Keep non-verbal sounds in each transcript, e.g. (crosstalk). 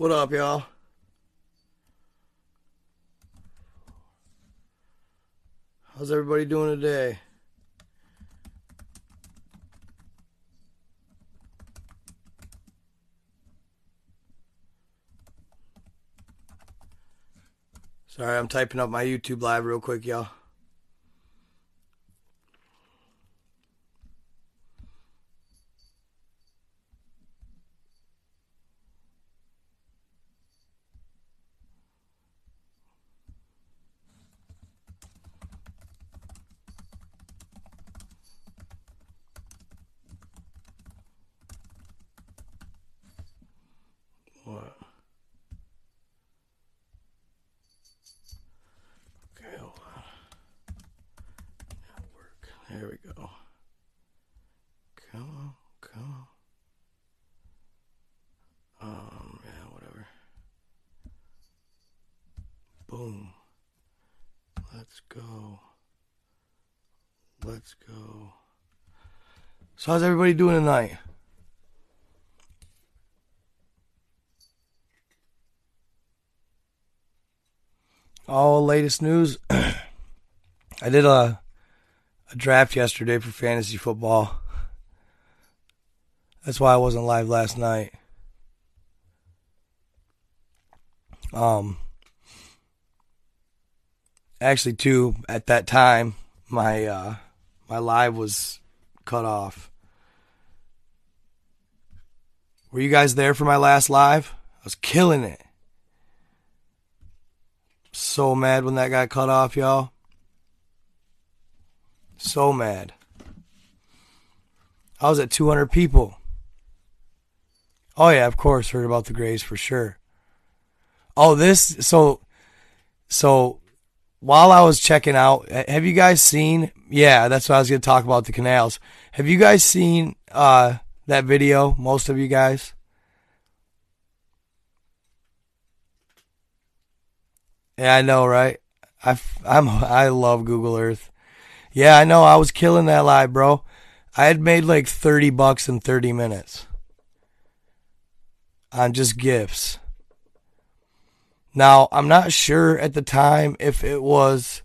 What up, y'all? How's everybody doing today? Sorry, I'm typing up my YouTube live real quick, y'all. What? Okay, hold on. Network. There we go. Come on, come on. Um, yeah, whatever. Boom. Let's go. Let's go. So how's everybody doing tonight? all latest news. (clears throat) I did a a draft yesterday for fantasy football. That's why I wasn't live last night. Um actually too at that time my uh my live was cut off. Were you guys there for my last live? I was killing it. So mad when that got cut off, y'all. So mad. I was at 200 people. Oh yeah, of course, heard about the Grays for sure. Oh, this so so while I was checking out, have you guys seen? Yeah, that's what I was going to talk about the canals. Have you guys seen uh that video? Most of you guys. Yeah, I know, right? I I'm I love Google Earth. Yeah, I know. I was killing that live, bro. I had made like 30 bucks in 30 minutes on just gifts. Now, I'm not sure at the time if it was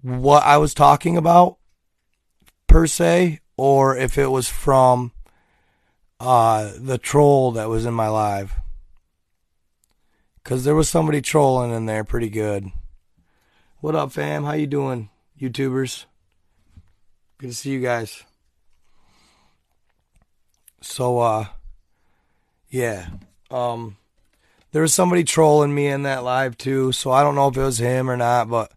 what I was talking about per se or if it was from uh, the troll that was in my live. Cause there was somebody trolling in there pretty good. What up, fam? How you doing, YouTubers? Good to see you guys. So, uh, yeah, um, there was somebody trolling me in that live too. So I don't know if it was him or not, but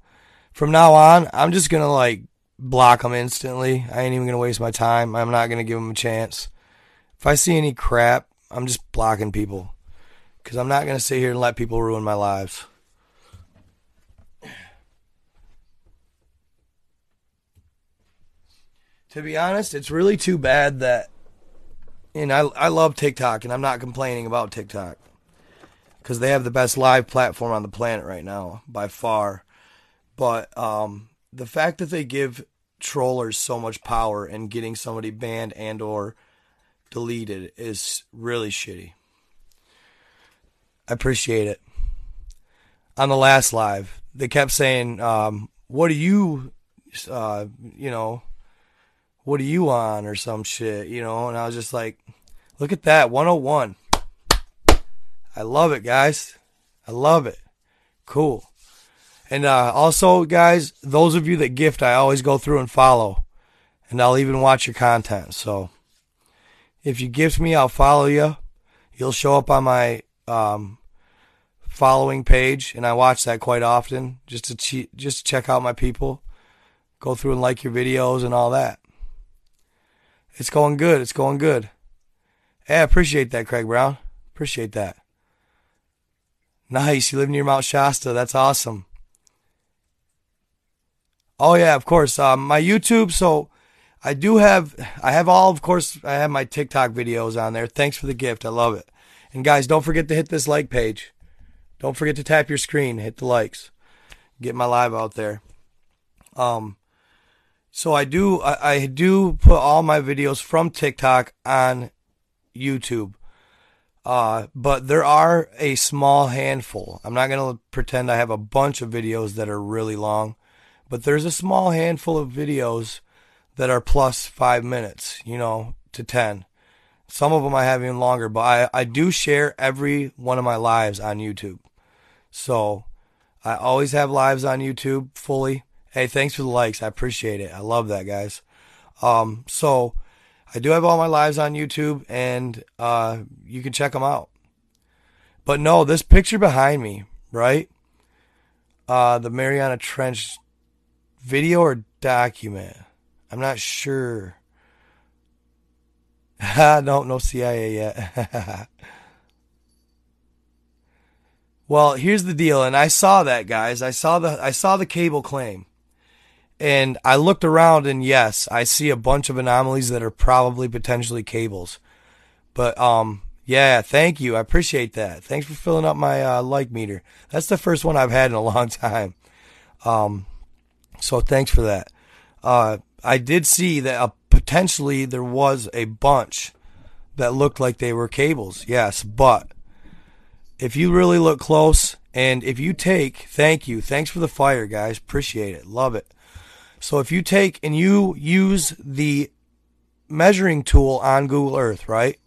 from now on, I'm just gonna like block them instantly. I ain't even gonna waste my time. I'm not gonna give them a chance. If I see any crap, I'm just blocking people because I'm not going to sit here and let people ruin my lives. To be honest, it's really too bad that, and I, I love TikTok, and I'm not complaining about TikTok because they have the best live platform on the planet right now by far. But um, the fact that they give trollers so much power in getting somebody banned and or deleted is really shitty. I appreciate it. On the last live, they kept saying, um, "What are you, uh, you know, what are you on or some shit, you know?" And I was just like, Look at that, 101. I love it, guys. I love it. Cool. And uh, also, guys, those of you that gift, I always go through and follow, and I'll even watch your content. So, if you gift me, I'll follow you. You'll show up on my um, following page, and I watch that quite often just to che- just to check out my people, go through and like your videos and all that. It's going good. It's going good. Hey, I appreciate that, Craig Brown. Appreciate that. Nice. You live near Mount Shasta. That's awesome. Oh yeah, of course. Um, my YouTube. So I do have. I have all. Of course, I have my TikTok videos on there. Thanks for the gift. I love it. And guys, don't forget to hit this like page. Don't forget to tap your screen. Hit the likes. Get my live out there. Um. So I do. I, I do put all my videos from TikTok on YouTube. Uh, but there are a small handful. I'm not going to pretend I have a bunch of videos that are really long, but there's a small handful of videos that are plus five minutes, you know, to 10. Some of them I have even longer, but I, I do share every one of my lives on YouTube. So I always have lives on YouTube fully. Hey, thanks for the likes. I appreciate it. I love that, guys. Um, so I do have all my lives on YouTube, and uh, you can check them out. But no, this picture behind me, right? Uh, the Mariana Trench video or document? I'm not sure. (laughs) I don't know CIA yet. (laughs) well, here's the deal, and I saw that, guys. I saw the I saw the cable claim. And I looked around and yes, I see a bunch of anomalies that are probably potentially cables. But um yeah, thank you. I appreciate that. Thanks for filling up my uh, like meter. That's the first one I've had in a long (laughs) time. Um so thanks for that. Uh I did see that uh, potentially there was a bunch that looked like they were cables. Yes, but if you really look close and if you take, thank you. Thanks for the fire, guys. Appreciate it. Love it. So if you take and you use the measuring tool on Google Earth, right?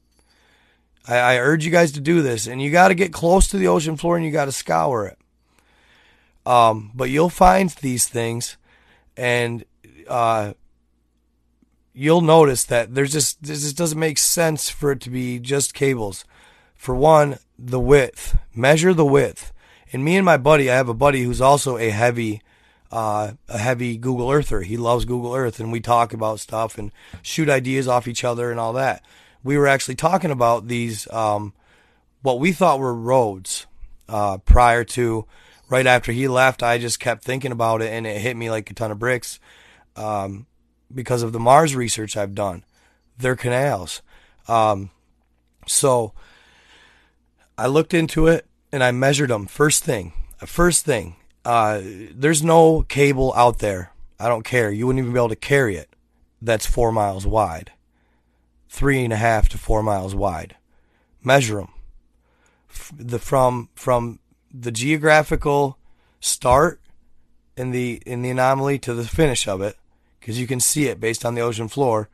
I, I urge you guys to do this, and you got to get close to the ocean floor and you got to scour it. Um, but you'll find these things, and uh, you'll notice that there's just this doesn't make sense for it to be just cables. For one, the width. Measure the width. And me and my buddy, I have a buddy who's also a heavy uh, a heavy Google Earther. He loves Google Earth, and we talk about stuff and shoot ideas off each other and all that. We were actually talking about these, um, what we thought were roads uh, prior to, right after he left. I just kept thinking about it, and it hit me like a ton of bricks um, because of the Mars research I've done. They're canals. Um, so I looked into it and I measured them. First thing, first thing, uh, there's no cable out there. I don't care. You wouldn't even be able to carry it. That's four miles wide, three and a half to four miles wide. Measure them. The from from the geographical start in the in the anomaly to the finish of it, because you can see it based on the ocean floor.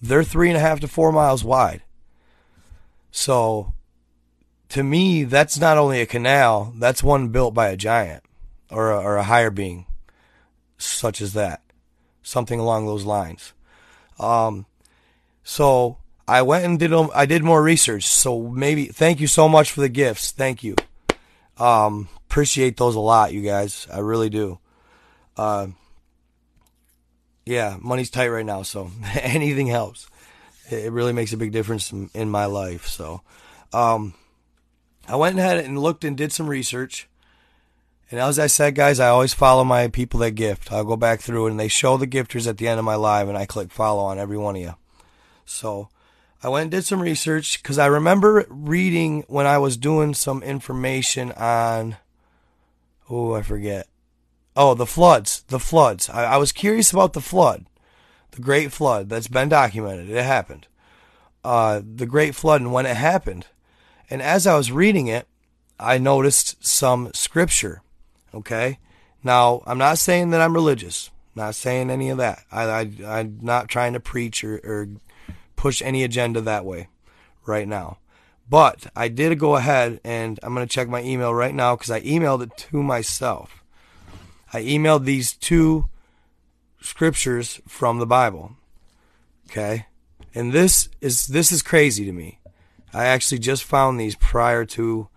They're three and a half to four miles wide. So, to me, that's not only a canal. That's one built by a giant or a, or a higher being, such as that, something along those lines. Um, so I went and did I did more research. So maybe thank you so much for the gifts. Thank you. Um, appreciate those a lot, you guys. I really do. Uh, yeah, money's tight right now, so (laughs) anything helps. It really makes a big difference in, in my life. So, um, I went ahead and looked and did some research. And as I said, guys, I always follow my people that gift. I'll go back through and they show the gifters at the end of my live, and I click follow on every one of you. So I went and did some research because I remember reading when I was doing some information on, oh, I forget. Oh, the floods. The floods. I, I was curious about the flood, the Great Flood that's been documented. It happened. Uh, the Great Flood and when it happened. And as I was reading it, I noticed some scripture Okay. Now, I'm not saying that I'm religious. not saying any of that. I, I, I'm not trying to preach or, or push any agenda that way. right now. But I did go ahead and I'm going to check my email right now because I emailed it to myself. I emailed these two scriptures from the Bible. Okay? And this is this is crazy to me. I actually just found these prior to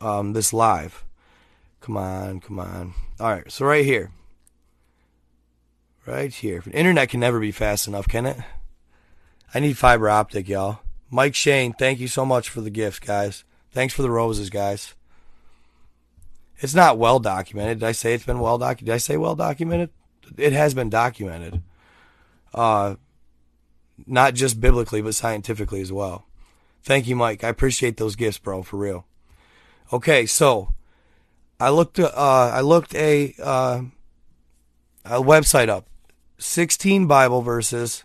um, this live. Come on, come on. All right, so right here. Right here. Internet can never be fast enough, can it? I need fiber optic, y'all. Mike Shane, thank you so much for the gift, guys. Thanks for the roses, guys. It's not well documented. Did I say it's been well documented? Did I say well documented? It has been documented. Uh, not just biblically, but scientifically as well. Thank you, Mike. I appreciate those gifts, bro, for real. Okay, so I looked uh, I looked a uh, a website up. 16 Bible verses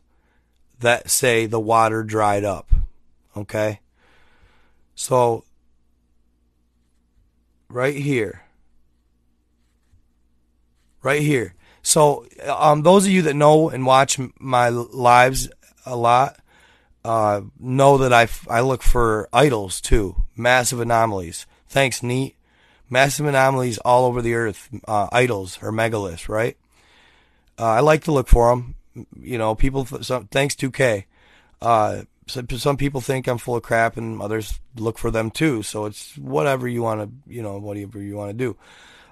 that say the water dried up. Okay? So right here. Right here. So um those of you that know and watch my lives a lot uh, know that I, I look for idols too, massive anomalies. Thanks, neat. Massive anomalies all over the earth, uh, idols or megaliths, right? Uh, I like to look for them. You know, people. Some, thanks 2K. Some, people think I'm full of crap, and others look for them too. So it's whatever you want to, you know, whatever you want to do.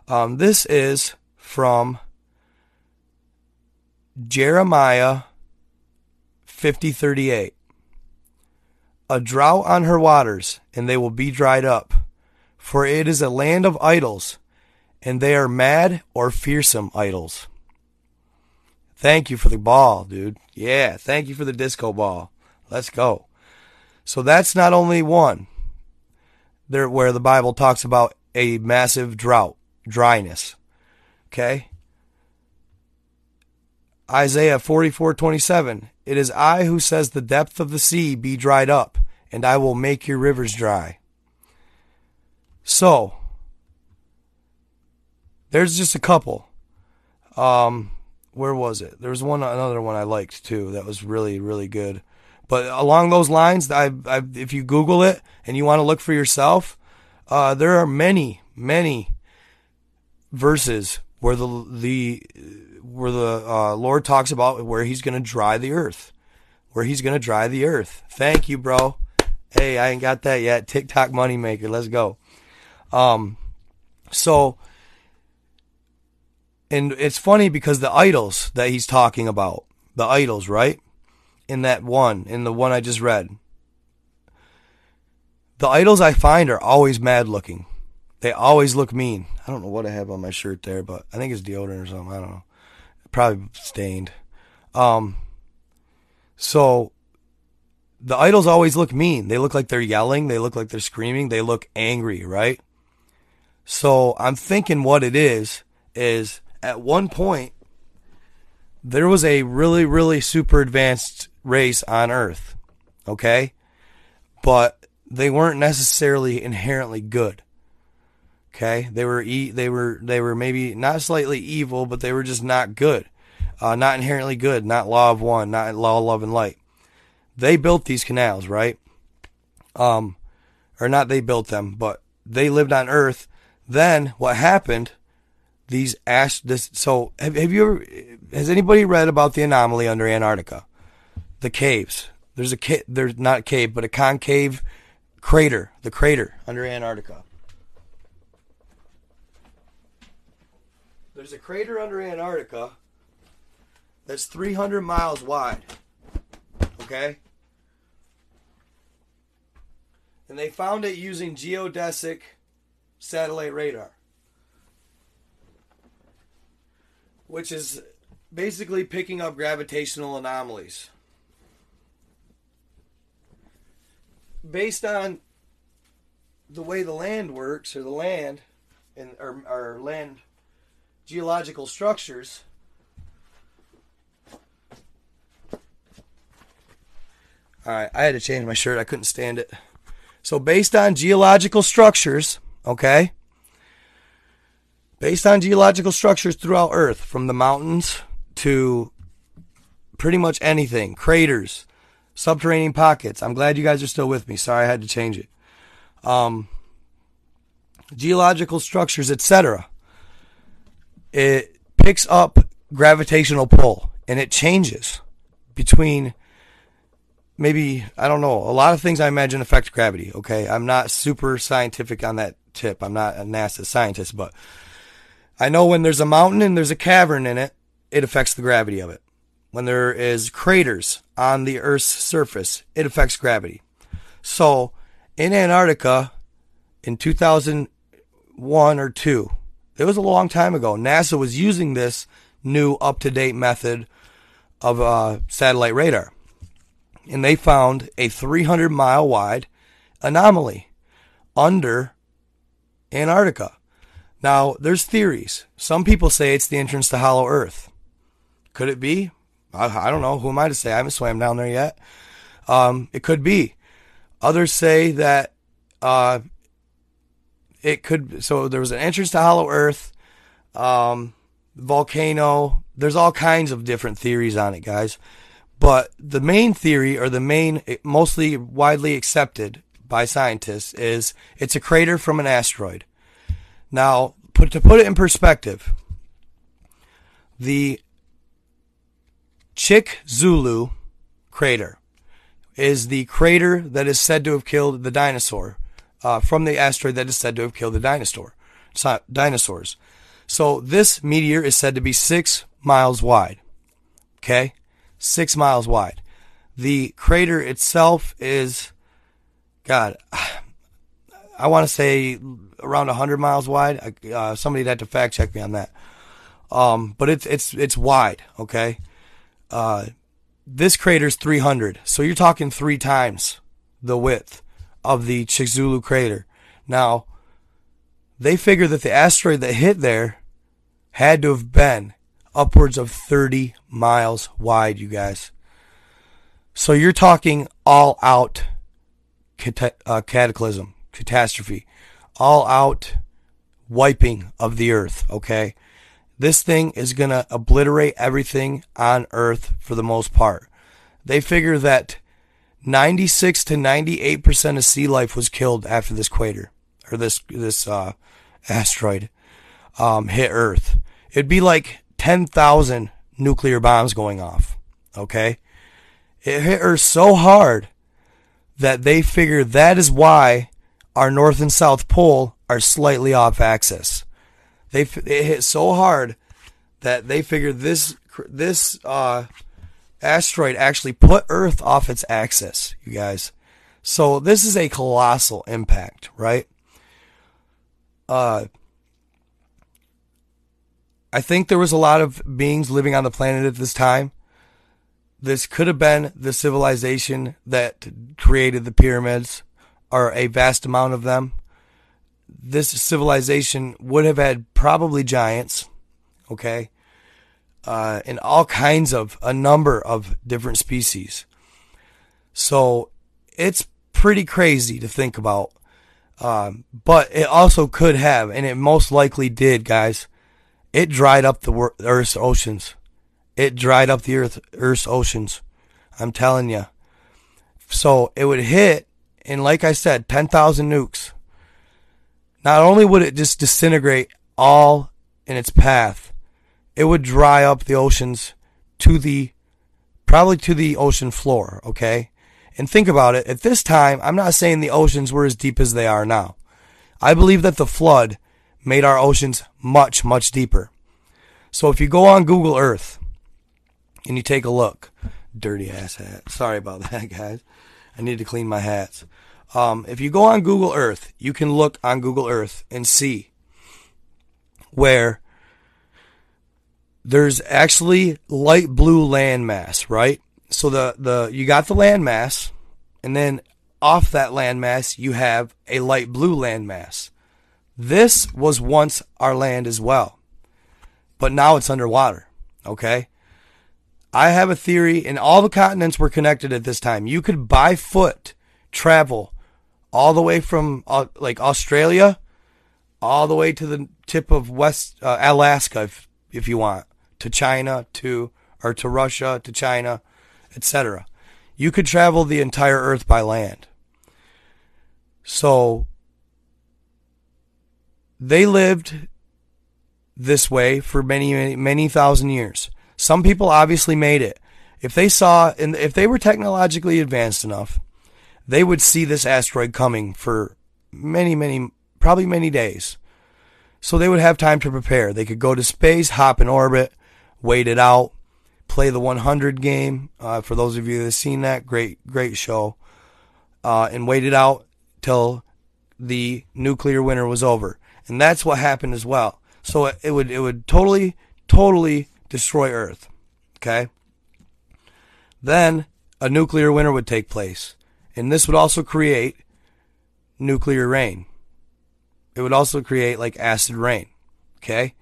Um, this is from Jeremiah 5038 a drought on her waters, and they will be dried up. For it is a land of idols, and they are mad or fearsome idols. Thank you for the ball, dude. Yeah, thank you for the disco ball. Let's go. So that's not only one there where the Bible talks about a massive drought, dryness. Okay? Isaiah 44:27 It is I who says the depth of the sea be dried up and I will make your rivers dry. So there's just a couple. Um where was it? There was one another one I liked too that was really really good. But along those lines, I, I if you Google it and you want to look for yourself, uh, there are many many verses where the the where the uh, Lord talks about where He's going to dry the earth, where He's going to dry the earth. Thank you, bro. Hey, I ain't got that yet. TikTok moneymaker. Let's go. Um, so, and it's funny because the idols that he's talking about, the idols, right? In that one, in the one I just read, the idols I find are always mad looking. They always look mean. I don't know what I have on my shirt there, but I think it's deodorant or something. I don't know. Probably stained. Um, so the idols always look mean. They look like they're yelling. They look like they're screaming. They look angry, right? So I'm thinking what it is, is at one point, there was a really, really super advanced race on Earth. Okay? But they weren't necessarily inherently good. Okay? They were, e- they were, they were maybe not slightly evil, but they were just not good. Uh, not inherently good, not law of one, not law of love and light they built these canals, right? Um, or not they built them, but they lived on Earth. Then what happened? These ash. This. So have, have you ever? Has anybody read about the anomaly under Antarctica? The caves. There's a ca- There's not cave, but a concave crater. The crater under Antarctica. There's a crater under Antarctica that's 300 miles wide. Okay? and they found it using geodesic satellite radar, which is basically picking up gravitational anomalies. Based on the way the land works, or the land, and our, or land geological structures. All right, I had to change my shirt. I couldn't stand it. So, based on geological structures, okay, based on geological structures throughout Earth, from the mountains to pretty much anything, craters, subterranean pockets. I'm glad you guys are still with me. Sorry I had to change it. Um, geological structures, etc. It picks up gravitational pull and it changes between maybe I don't know. A lot of things I imagine affect gravity. Okay, I'm not super scientific on that tip. I'm not a NASA scientist, but I know when there's a mountain and there's a cavern in it, it affects the gravity of it. When there is craters on the Earth's surface, it affects gravity. So in Antarctica, in 2001 or two, it was a long time ago. NASA was using this new up-to-date method of uh, satellite radar and they found a 300 mile wide anomaly under Antarctica. Now, there's theories. Some people say it's the entrance to Hollow Earth. Could it be? I, I don't know. Who am I to say? I haven't swam down there yet. Um, it could be. Others say that uh, it could. So there was an entrance to Hollow Earth, um, volcano. There's all kinds of different theories on it, guys. But the main theory, or the main, mostly widely accepted by scientists, is it's a crater from an asteroid. Now, put, to put it in perspective, the Chicxulub crater is the crater that is said to have killed the dinosaur uh, from the asteroid that is said to have killed the dinosaur dinosaurs. So this meteor is said to be six miles wide. Okay, six miles wide. The crater itself is, God, (sighs) I want to say around 100 miles wide. Uh, somebody had to fact check me on that. Um, but it's it's it's wide. Okay. Uh, this crater's 300, so you're talking three times the width of the Chicxulub crater. Now, they figure that the asteroid that hit there had to have been upwards of 30 miles wide, you guys. So you're talking all out uh, cataclysm, catastrophe, all out wiping of the earth, okay? This thing is going to obliterate everything on earth for the most part. They figure that 96 to 98% of sea life was killed after this crater or this this uh, asteroid um, hit earth. It'd be like 10,000 nuclear bombs going off. Okay? It hit Earth so hard that they figure that is why our North and South Pole are slightly off axis. They it hit so hard that they figured this this uh, asteroid actually put Earth off its axis, you guys. So this is a colossal impact, right? Uh, I think there was a lot of beings living on the planet at this time. This could have been the civilization that created the pyramids, or a vast amount of them. This civilization would have had probably giants, okay, uh, and all kinds of a number of different species. So it's pretty crazy to think about. Um, but it also could have, and it most likely did, guys it dried up the Earth's oceans. It dried up the Earth, Earth's oceans. I'm telling you. So it would hit, and like I said, 10,000 nukes. Not only would it just disintegrate all in its path, it would dry up the oceans to the, probably to the ocean floor, okay? And think about it. At this time, I'm not saying the oceans were as deep as they are now. I believe that the flood made our oceans much, much deeper. So if you go on Google Earth and you take a look, dirty ass hat. Sorry about (laughs) that, guys. I need to clean my hats. Um, if you go on Google Earth, you can look on Google Earth and see where there's actually light blue landmass, right? So the, the you got the landmass, and then off that landmass you have a light blue landmass. This was once our land as well, but now it's underwater. Okay. I have a theory, and all the continents were connected at this time. You could by foot travel all the way from uh, like Australia, all the way to the tip of West uh, Alaska, if if you want, to China, to or to Russia, to China, etc. you could travel the entire Earth by land. So they lived this way for many, many, many thousand years. Some people obviously made it. If they saw, and if they were technologically advanced enough, they would see this asteroid coming for many, many, probably many days. So they would have time to prepare. They could go to space, hop in orbit, wait it out, play the 100 game. Uh, for those of you that have seen that, great, great show. Uh, and wait it out till the nuclear winter was over. And that's what happened as well. So it, it would, it would totally, totally destroy Earth. Okay. Then a nuclear winter would take place. And this would also create nuclear rain. It would also create like acid rain. Okay?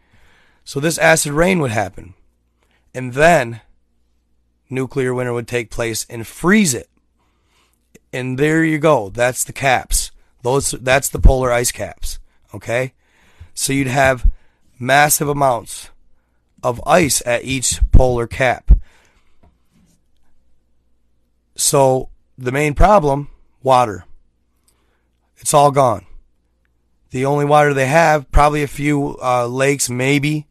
So this acid rain would happen. And then nuclear winter would take place and freeze it. And there you go. That's the caps. Those that's the polar ice caps. Okay? So you'd have massive amounts of ice at each polar cap. So the main problem, water. It's all gone. The only water they have, probably a few uh, lakes, maybe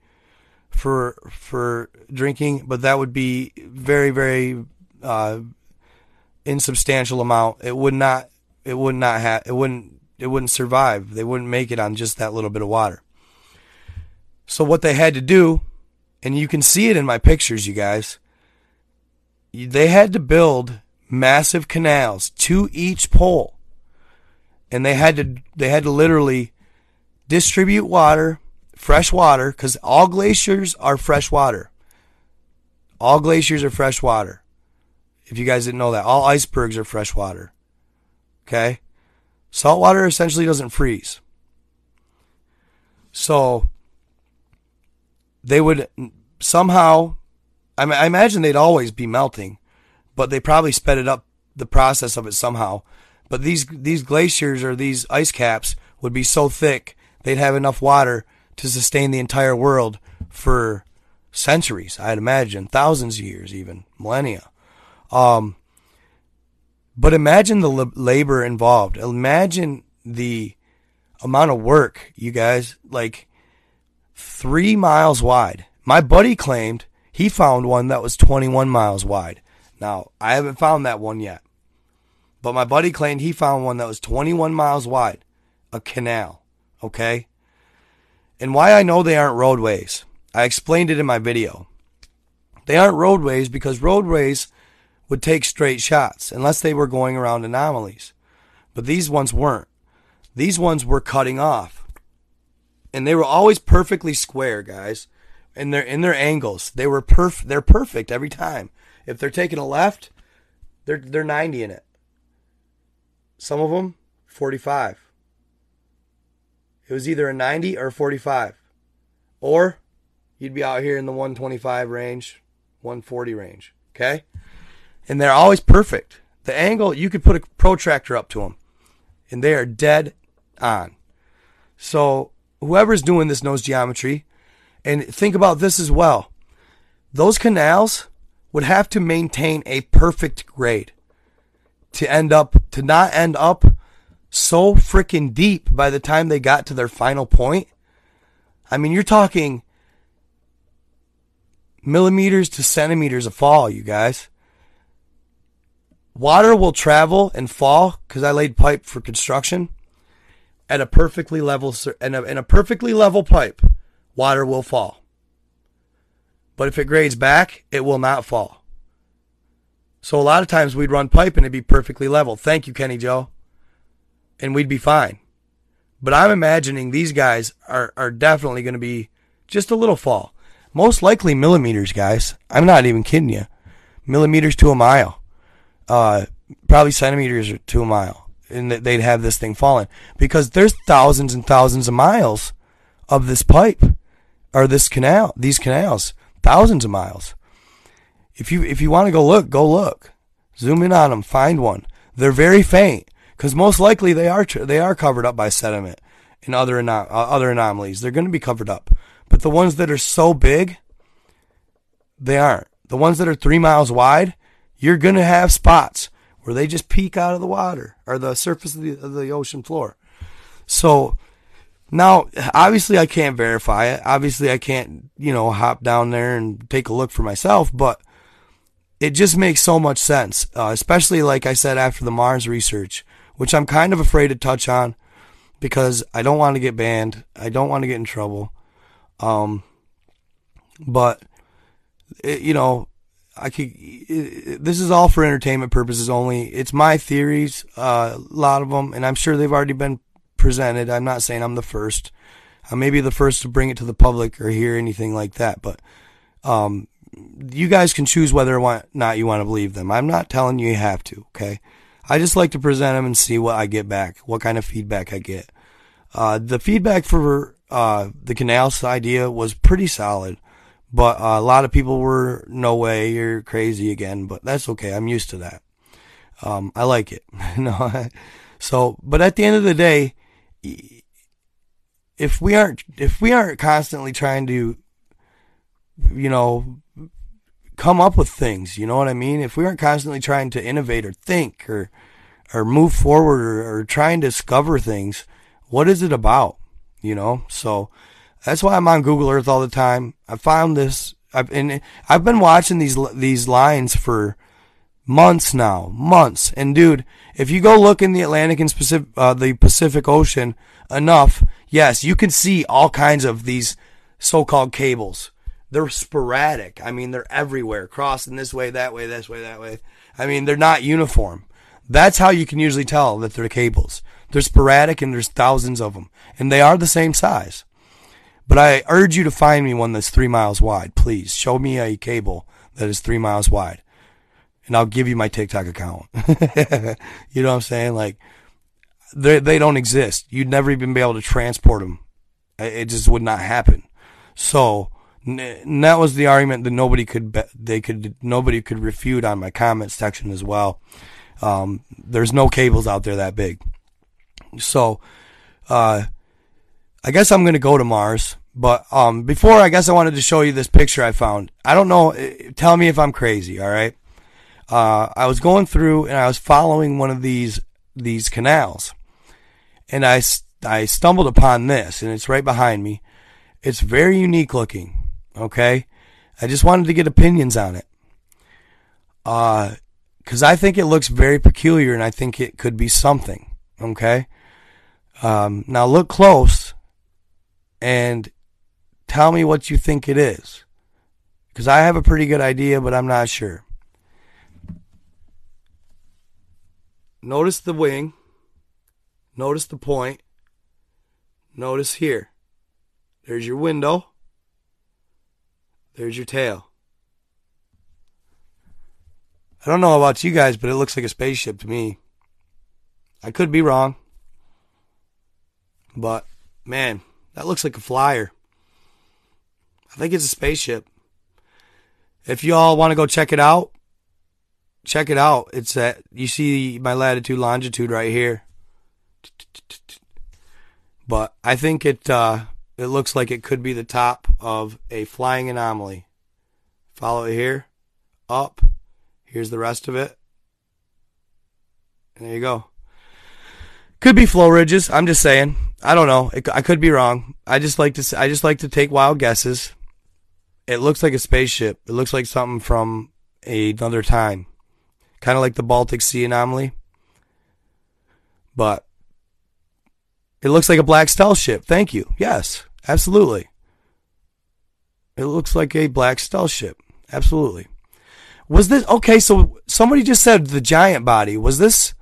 for for drinking, but that would be very very uh, insubstantial amount. It would not it would not have it wouldn't it wouldn't survive. They wouldn't make it on just that little bit of water. So what they had to do, and you can see it in my pictures, you guys. They had to build massive canals to each pole. And they had to they had to literally distribute water, fresh water cuz all glaciers are fresh water. All glaciers are fresh water. If you guys didn't know that, all icebergs are fresh water. Okay? Salt water essentially doesn't freeze. So they would somehow I, I imagine they'd always be melting but they probably sped it up the process of it somehow. But these these glaciers or these ice caps would be so thick they'd have enough water to sustain the entire world for centuries. I'd imagine thousands of years, even millennia. Um, but imagine the labor involved. Imagine the amount of work, you guys. Like three miles wide. My buddy claimed he found one that was 21 miles wide. Now, I haven't found that one yet. But my buddy claimed he found one that was 21 miles wide, a canal. Okay? And why I know they aren't roadways, I explained it in my video. They aren't roadways because roadways would take straight shots unless they were going around anomalies. But these ones weren't. These ones were cutting off. And they were always perfectly square, guys. In their in their angles. They were perf they're perfect every time. If they're taking a left, they're they're 90 in it. Some of them 45. It was either a 90 or a 45. Or you'd be out here in the 125 range, 140 range, okay? And they're always perfect. The angle, you could put a protractor up to them and they are dead on. So, whoever's doing this knows geometry. And think about this as well. Those canals would have to maintain a perfect grade to end up to not end up so freaking deep by the time they got to their final point. I mean, you're talking millimeters to centimeters of fall, you guys. Water will travel and fall because I laid pipe for construction at a perfectly level in a, in a perfectly level pipe. Water will fall. But if it grades back, it will not fall. So a lot of times we'd run pipe and it'd be perfectly level. Thank you, Kenny Joe. And we'd be fine. But I'm imagining these guys are, are definitely going to be just a little fall. Most likely millimeters, guys. I'm not even kidding you. Millimeters to a mile. Uh, probably centimeters to a mile. And they'd have this thing falling. Because there's thousands and thousands of miles of this pipe or this canal, these canals thousands of miles. If you if you want to go look, go look. Zoom in on them, find one. They're very faint because most likely they are they are covered up by sediment and other uh, other anomalies. They're going to be covered up. But the ones that are so big, they aren't. The ones that are three miles wide, you're going to have spots where they just peek out of the water or the surface of the, of the ocean floor. So now, obviously, I can't verify it. Obviously, I can't, you know, hop down there and take a look for myself, but it just makes so much sense, uh, especially like I said after the Mars research, which I'm kind of afraid to touch on because I don't want to get banned. I don't want to get in trouble. Um, but it, you know, I could. It, this is all for entertainment purposes only. It's my theories, uh, a lot of them, and I'm sure they've already been presented. I'm not saying I'm the first. I may be the first to bring it to the public or hear anything like that, but um, you guys can choose whether or not you want to believe them. I'm not telling you you have to. Okay, I just like to present them and see what I get back, what kind of feedback I get. Uh, the feedback for uh, the canals idea was pretty solid. But uh, a lot of people were, no way, you're crazy again. But that's okay. I'm used to that. Um, I like it. (laughs) no, so, but at the end of the day, if we aren't, if we aren't constantly trying to, you know, come up with things, you know what I mean? If we aren't constantly trying to innovate or think or, or move forward or, or trying to discover things, what is it about? You know, so that's why I'm on Google Earth all the time. I found this. I've and I've been watching these these lines for months now, months. And dude, if you go look in the Atlantic and Pacific, uh, the Pacific Ocean enough, yes, you can see all kinds of these so-called cables. They're sporadic. I mean, they're everywhere, crossing this way, that way, this way, that way. I mean, they're not uniform. That's how you can usually tell that they're cables. They're sporadic and there's thousands of them, and they are the same size. But I urge you to find me one that's three miles wide. Please show me a cable that is three miles wide, and I'll give you my TikTok account. (laughs) you know what I'm saying? Like they they don't exist. You'd never even be able to transport them. It just would not happen. So that was the argument that nobody could be, they could nobody could refute on my comment section as well. Um, there's no cables out there that big. So, uh, I guess I'm to go to Mars. But um, before, I guess I wanted to show you this picture I found. I don't know. Eh, tell me if I'm crazy. All right. Uh, I was going through and I was following one of these these canals, and I I stumbled upon this, and it's right behind me. It's very unique looking. Okay. I just wanted to get opinions on it. Uh, cause I think it looks very peculiar and I think it could be something. Okay. Um, now look close and tell me what you think it is. Because I have a pretty good idea, but I'm not sure. Notice the wing. Notice the point. Notice here. There's your window. There's your tail. I don't know about you guys, but it looks like a spaceship to me. I could be wrong. But, man, that looks like a flyer. I think it's a spaceship. If you all want to go check it out, check it out. It's at you see my latitude longitude right here. But I think it uh, it looks like it could be the top of a flying anomaly. Follow it here, up. Here's the rest of it. And there you go. Could be flow ridges. I'm just saying. I don't know. It, I could be wrong. I just like to. I just like to take wild guesses. It looks like a spaceship. It looks like something from another time, kind of like the Baltic Sea anomaly. But it looks like a black stealth ship. Thank you. Yes, absolutely. It looks like a black stealth ship. Absolutely. Was this okay? So somebody just said the giant body. Was this?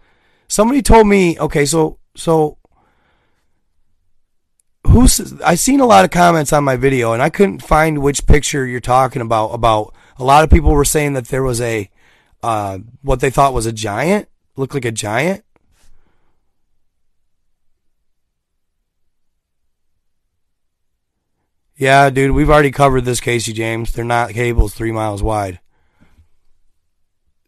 Somebody told me. Okay, so so who's I seen a lot of comments on my video and I couldn't find which picture you're talking about about a lot of people were saying that there was a uh, what they thought was a giant looked like a giant Yeah, dude, we've already covered this, Casey James. They're not cables three miles wide.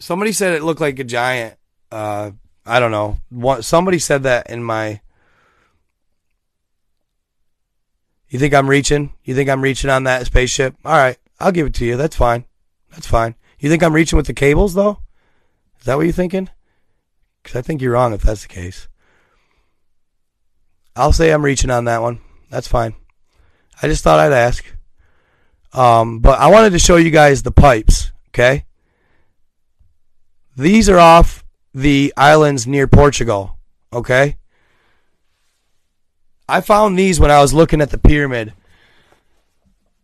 Somebody said it looked like a giant. Uh, I don't know. somebody said that in my You think I'm reaching? You think I'm reaching on that spaceship? All right, I'll give it to you. That's fine. That's fine. You think I'm reaching with the cables though? Is that what you're thinking? Because I think you're wrong if that's the case. I'll say I'm reaching on that one. That's fine. I just thought I'd ask. Um, but I wanted to show you guys the pipes, okay? These are off the islands near Portugal, okay? I found these when I was looking at the pyramid.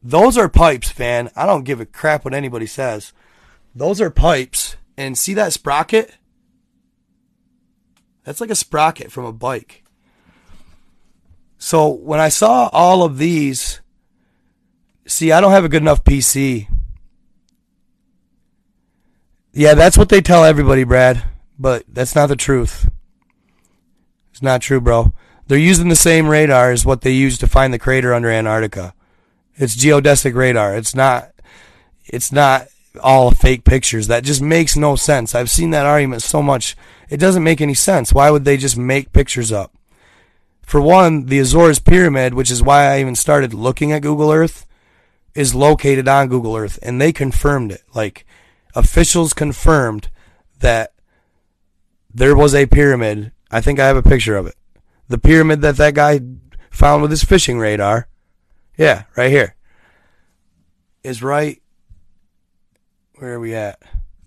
Those are pipes, fan. I don't give a crap what anybody says. Those are pipes. And see that sprocket? That's like a sprocket from a bike. So when I saw all of these, see, I don't have a good enough PC. Yeah, that's what they tell everybody, Brad. But that's not the truth. It's not true, bro. They're using the same radar as what they used to find the crater under Antarctica. It's geodesic radar. It's not. It's not all fake pictures. That just makes no sense. I've seen that argument so much. It doesn't make any sense. Why would they just make pictures up? For one, the Azores Pyramid, which is why I even started looking at Google Earth, is located on Google Earth, and they confirmed it. Like officials confirmed that there was a pyramid. I think I have a picture of it. The pyramid that that guy found with his fishing radar. Yeah, right here. Is right. Where are we at?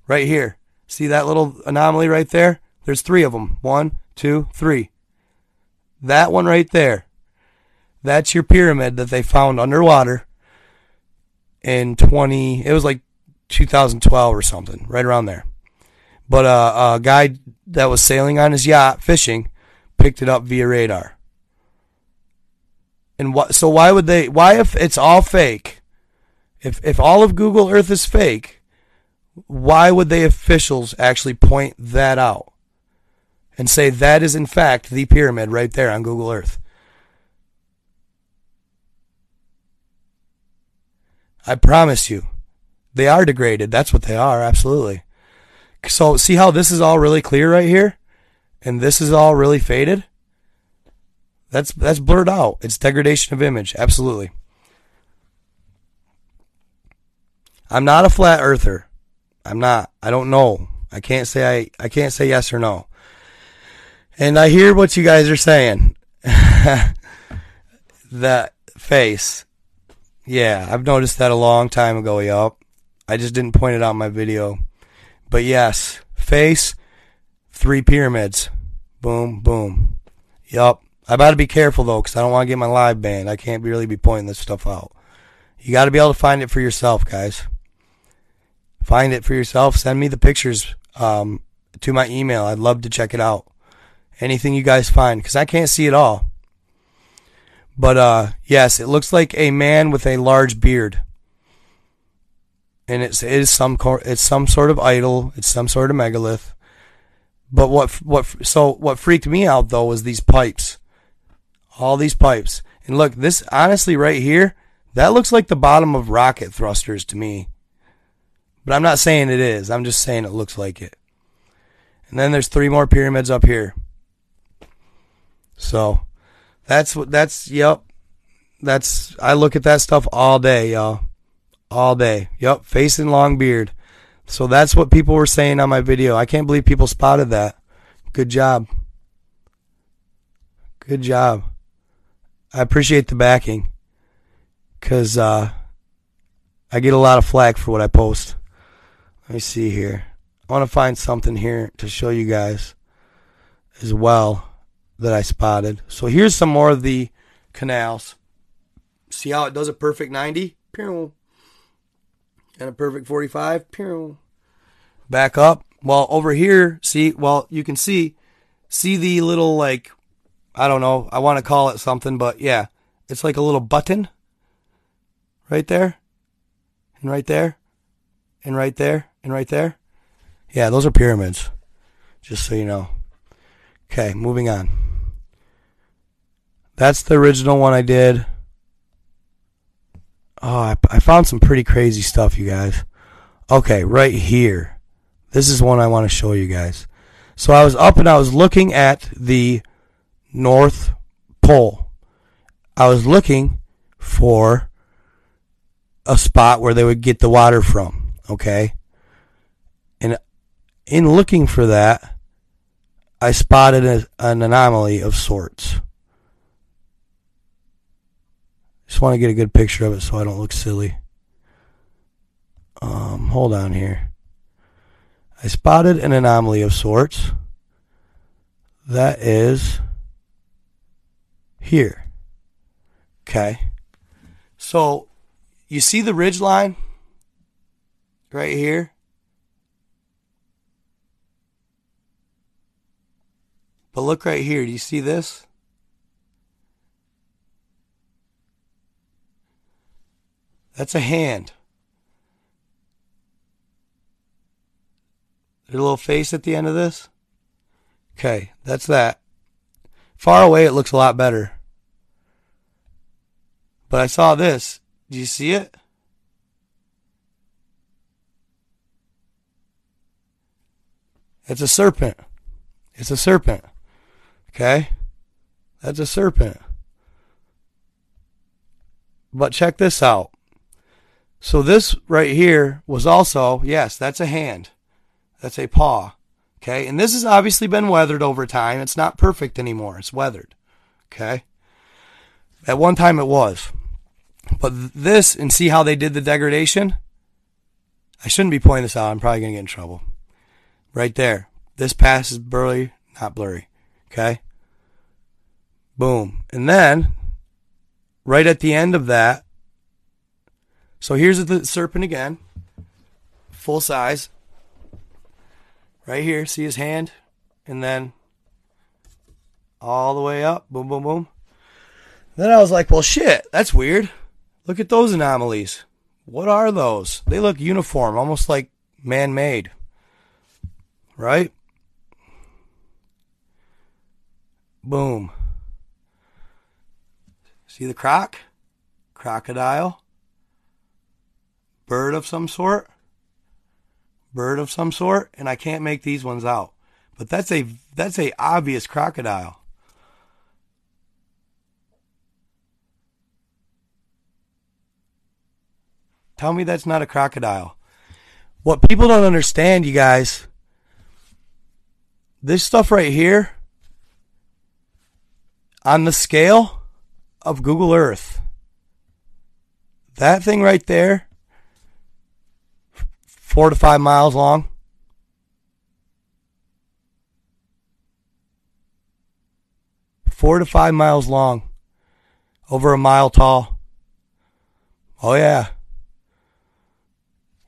Right here. See that little anomaly right there? There's three of them. One, two, three. That one right there. That's your pyramid that they found underwater in 20, it was like 2012 or something, right around there. But uh, a guy that was sailing on his yacht fishing picked it up via radar. And what? So why would they? Why if it's all fake? If if all of Google Earth is fake, why would they officials actually point that out and say that is in fact the pyramid right there on Google Earth? I promise you, they are degraded. That's what they are, absolutely. So see how this is all really clear right here? And this is all really faded? That's that's blurred out. It's degradation of image, absolutely. I'm not a flat earther. I'm not. I don't know. I can't say I I can't say yes or no. And I hear what you guys are saying. (laughs) that face. Yeah, I've noticed that a long time ago, yup. I just didn't point it out in my video. But yes, face, three pyramids. Boom, boom. Yup. I gotta be careful though, because I don't want to get my live banned. I can't really be pointing this stuff out. You gotta be able to find it for yourself, guys. Find it for yourself. Send me the pictures um, to my email. I'd love to check it out. Anything you guys find, because I can't see it all. But uh, yes, it looks like a man with a large beard, and it's it is some it's some sort of idol. It's some sort of megalith. But what what so what freaked me out though was these pipes, all these pipes. And look, this honestly right here, that looks like the bottom of rocket thrusters to me. But I'm not saying it is. I'm just saying it looks like it. And then there's three more pyramids up here. So that's what that's yep. That's I look at that stuff all day, y'all. All day. Yep, face and long beard. So that's what people were saying on my video. I can't believe people spotted that. Good job. Good job. I appreciate the backing. Cause uh I get a lot of flack for what I post. Let me see here. I want to find something here to show you guys as well that I spotted. So here's some more of the canals. See how it does a perfect 90? Pew. And a perfect 45? Pew. Back up. Well, over here, see, well, you can see, see the little, like, I don't know, I want to call it something, but yeah, it's like a little button right there, and right there, and right there, and right there. Yeah, those are pyramids, just so you know. Okay, moving on. That's the original one I did. Oh, I, I found some pretty crazy stuff, you guys. Okay, right here. This is one I want to show you guys. So I was up and I was looking at the North Pole. I was looking for a spot where they would get the water from, okay? In looking for that, I spotted a, an anomaly of sorts. Just want to get a good picture of it so I don't look silly. Um, hold on here. I spotted an anomaly of sorts. That is here. Okay. So you see the ridge line right here? But look right here. Do you see this? That's a hand. There's a little face at the end of this. Okay, that's that. Far away, it looks a lot better. But I saw this. Do you see it? It's a serpent. It's a serpent. Okay? That's a serpent. But check this out. So this right here was also, yes, that's a hand. That's a paw. Okay? And this has obviously been weathered over time. It's not perfect anymore. It's weathered. Okay? At one time it was. But this, and see how they did the degradation? I shouldn't be pointing this out. I'm probably going to get in trouble. Right there. This pass is blurry, not blurry. Okay? Boom. And then, right at the end of that, so here's the serpent again, full size. Right here, see his hand? And then all the way up, boom, boom, boom. Then I was like, well, shit, that's weird. Look at those anomalies. What are those? They look uniform, almost like man made. Right? Boom. See the croc? Crocodile? Bird of some sort? Bird of some sort? And I can't make these ones out. But that's a that's a obvious crocodile. Tell me that's not a crocodile. What people don't understand, you guys, this stuff right here on the scale of Google Earth, that thing right there, four to five miles long. Four to five miles long, over a mile tall. Oh, yeah.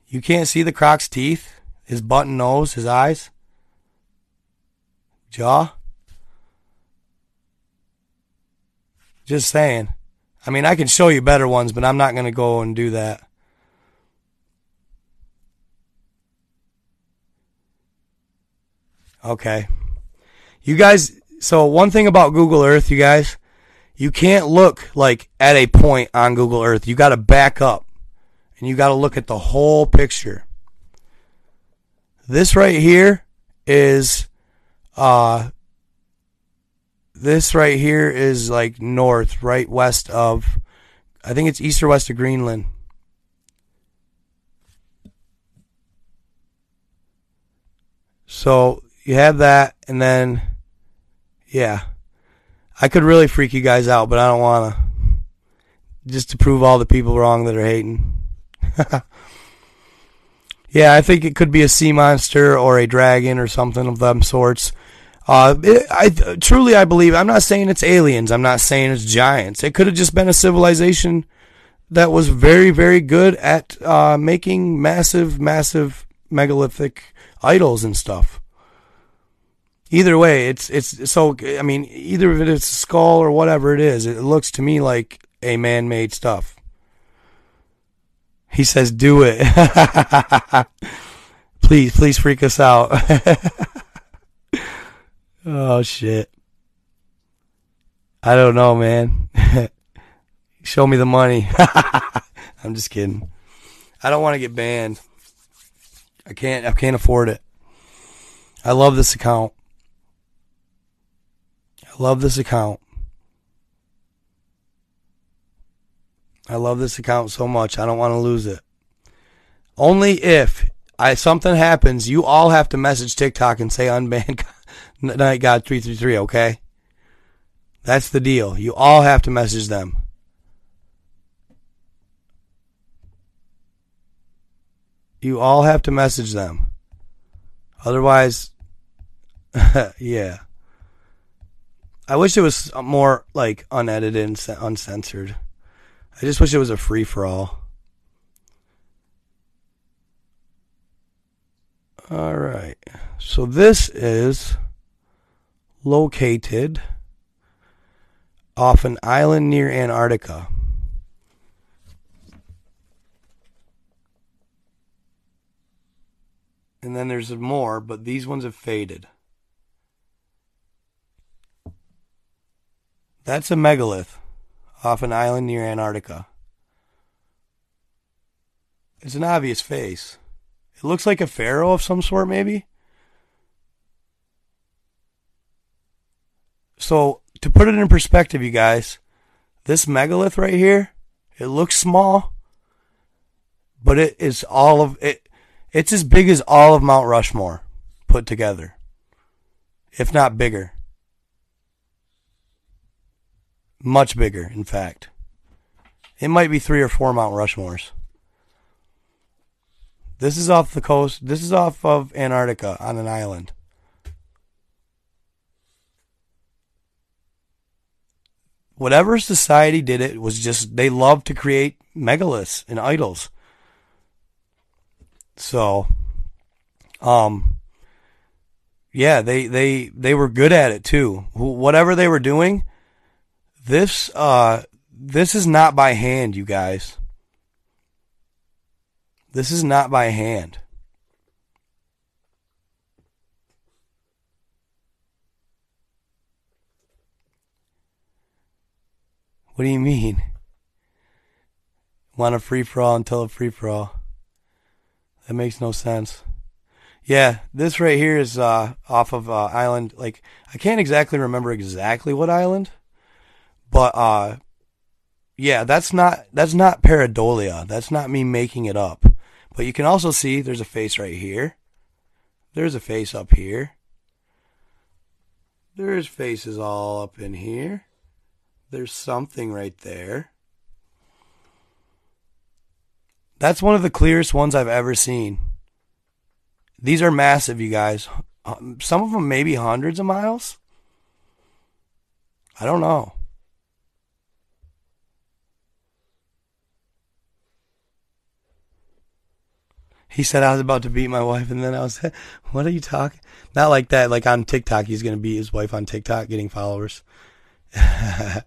You can't see the croc's teeth, his button nose, his eyes, jaw. Just saying. I mean, I can show you better ones, but I'm not going to go and do that. Okay. You guys, so one thing about Google Earth, you guys, you can't look like at a point on Google Earth. You got to back up and you got to look at the whole picture. This right here is uh this right here is like north, right west of I think it's east or west of Greenland. So you have that and then yeah. I could really freak you guys out, but I don't want to just to prove all the people wrong that are hating. (laughs) yeah, I think it could be a sea monster or a dragon or something of them sorts. Uh, it, I truly, I believe. I'm not saying it's aliens. I'm not saying it's giants. It could have just been a civilization that was very, very good at uh, making massive, massive megalithic idols and stuff. Either way, it's it's so. I mean, either if it's a skull or whatever it is, it looks to me like a man-made stuff. He says, "Do it, (laughs) please, please freak us out." (laughs) Oh shit. I don't know, man. (laughs) Show me the money. (laughs) I'm just kidding. I don't want to get banned. I can't I can't afford it. I love this account. I love this account. I love this account so much. I don't want to lose it. Only if I something happens, you all have to message TikTok and say unban (laughs) Night God three three three. Okay, that's the deal. You all have to message them. You all have to message them. Otherwise, (laughs) yeah. I wish it was more like unedited and uncensored. I just wish it was a free for all. All right. So this is located off an island near Antarctica. And then there's more, but these ones have faded. That's a megalith off an island near Antarctica. It's an obvious face. It looks like a pharaoh of some sort, maybe. So, to put it in perspective, you guys, this megalith right here, it looks small, but it is all of it. It's as big as all of Mount Rushmore put together, if not bigger. Much bigger, in fact. It might be three or four Mount Rushmores. This is off the coast. This is off of Antarctica on an island. Whatever society did it was just they loved to create megaliths and idols. So, um, yeah, they they they were good at it too. Whatever they were doing, this uh this is not by hand, you guys. This is not by hand. What do you mean? Want a free for all until a free for all? That makes no sense. Yeah, this right here is uh, off of uh, island. Like I can't exactly remember exactly what island. But uh yeah, that's not that's not pareidolia. That's not me making it up. But you can also see there's a face right here. There's a face up here. There's faces all up in here. There's something right there. That's one of the clearest ones I've ever seen. These are massive, you guys. Some of them maybe hundreds of miles. I don't know. he said I was about to beat my wife, and then I was, (laughs) what are you talking? Not like that. Like on TikTok, he's gonna beat his wife on TikTok, getting followers. (laughs)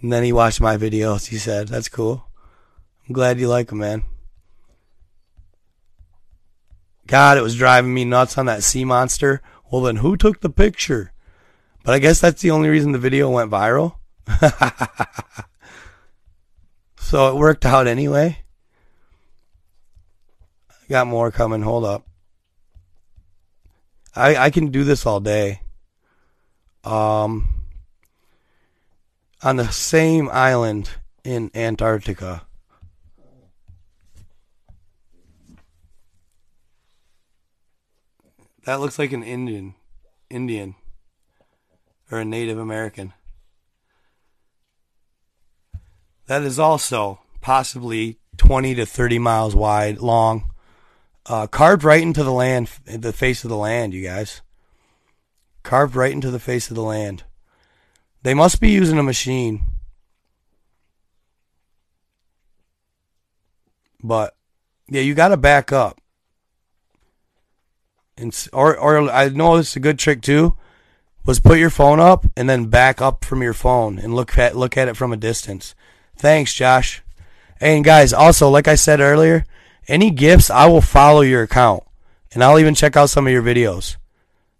and then he watched my videos. He said, "That's cool. I'm glad you like him, man." God, it was driving me nuts on that sea monster. Well, then who took the picture? But I guess that's the only reason the video went viral. (laughs) so it worked out anyway. Got more coming. Hold up. I I can do this all day. Um, on the same island in Antarctica. That looks like an Indian, Indian, or a Native American. That is also possibly 20 to 30 miles wide, long, uh, carved right into the land, the face of the land, you guys. Carved right into the face of the land. They must be using a machine. But yeah, you got to back up. And or or I know this is a good trick too. Was put your phone up and then back up from your phone and look at look at it from a distance. Thanks, Josh. And guys, also like I said earlier, any gifts, I will follow your account and I'll even check out some of your videos.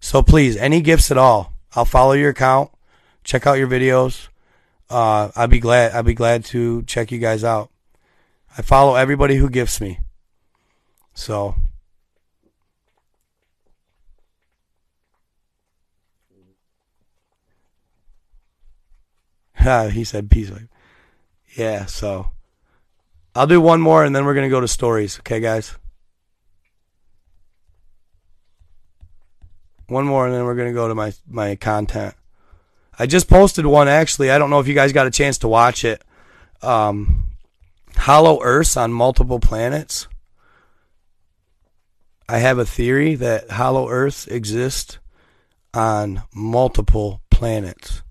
So please, any gifts at all, I'll follow your account, check out your videos. Uh, I'd be glad. I'd be glad to check you guys out. I follow everybody who gifts me. So. he said peace. Yeah, so I'll do one more and then we're going to go to stories. Okay, guys? One more and then we're going to go to my, my content. I just posted one actually. I don't know if you guys got a chance to watch it. Um, hollow Earths on multiple planets. I have a theory that hollow Earths exist on multiple planets.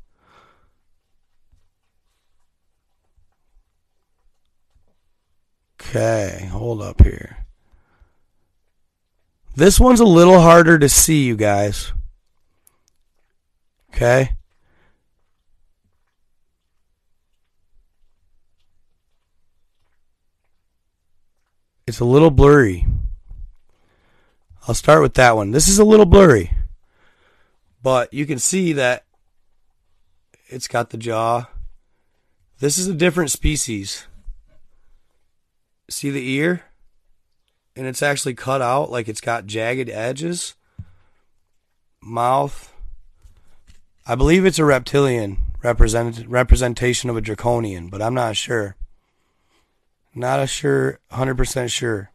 Okay, hold up here. This one's a little harder to see, you guys. Okay? It's a little blurry. I'll start with that one. This is a little blurry. But you can see that it's got the jaw. This is a different species. See the ear? And it's actually cut out like it's got jagged edges. Mouth. I believe it's a reptilian represent, representation of a draconian, but I'm not sure. Not a sure, 100% sure.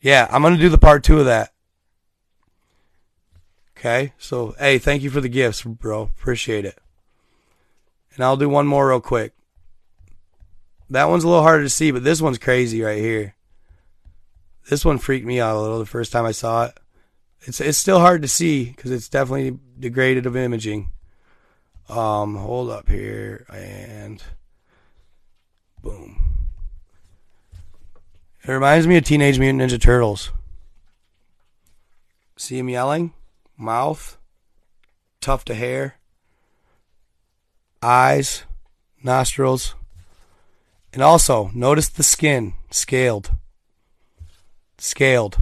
Yeah, I'm to do the part two of that. Okay, so hey, thank you for the gifts, bro. Appreciate it. And I'll do one more real quick. That one's a little harder to see, but this one's crazy right here. This one freaked me out a little the first time I saw it. It's it's still hard to see because it's definitely degraded of imaging. Um, hold up here and boom. It reminds me of Teenage Mutant Ninja Turtles. See him yelling? Mouth, tuft of hair, eyes, nostrils. And also, notice the skin, scaled. Scaled.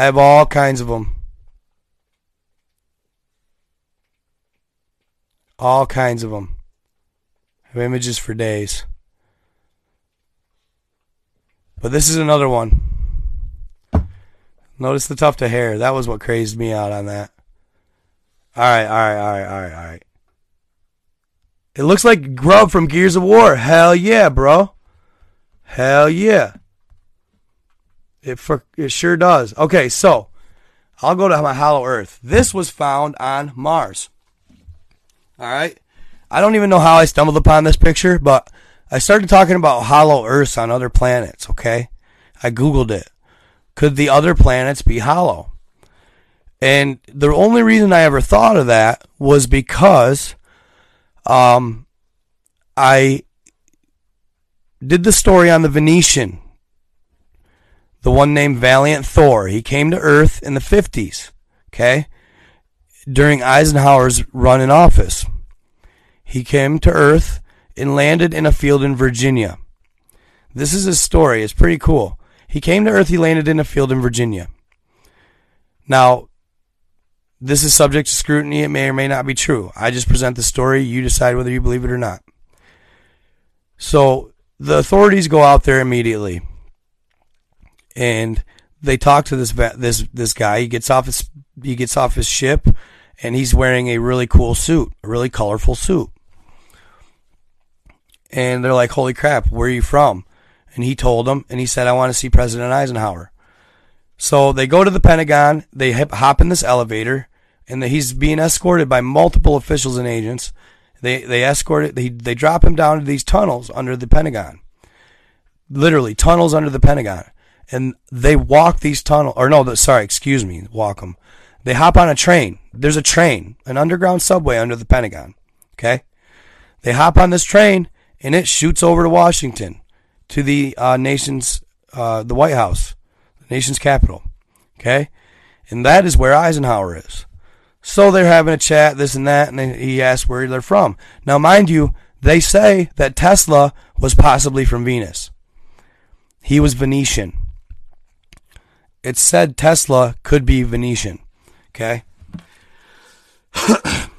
I have all kinds of them. All kinds of them. I have images for days. But this is another one. Notice the tuft of hair. That was what crazed me out on that. Alright, alright, alright, alright, alright. It looks like Grub from Gears of War. Hell yeah, bro. Hell yeah. It for, it sure does. Okay, so I'll go to my Hollow Earth. This was found on Mars. All right. I don't even know how I stumbled upon this picture, but I started talking about hollow Earths on other planets. Okay. I Googled it. Could the other planets be hollow? And the only reason I ever thought of that was because um, I did the story on the Venetian, the one named Valiant Thor. He came to Earth in the 50s, okay, during Eisenhower's run in office. He came to Earth and landed in a field in Virginia. This is his story. It's pretty cool. He came to Earth, he landed in a field in Virginia. Now, this is subject to scrutiny. It may or may not be true. I just present the story. You decide whether you believe it or not. So the authorities go out there immediately, and they talk to this this this guy. He gets off his he gets off his ship, and he's wearing a really cool suit, a really colorful suit. And they're like, "Holy crap, where are you from?" And he told them, and he said, "I want to see President Eisenhower." So they go to the Pentagon. They hop in this elevator and he's being escorted by multiple officials and agents. They they escort it. They they drop him down to these tunnels under the Pentagon. Literally tunnels under the Pentagon, and they walk these tunnels. Or no, sorry, excuse me, walk them. They hop on a train. There's a train, an underground subway under the Pentagon. Okay, they hop on this train, and it shoots over to Washington, to the uh, nation's uh, the White House, the nation's capital. Okay, and that is where Eisenhower is. So they're having a chat, this and that, and he asks where they're from. Now, mind you, they say that Tesla was possibly from Venus. He was Venetian. It said Tesla could be Venetian. Okay. (clears throat)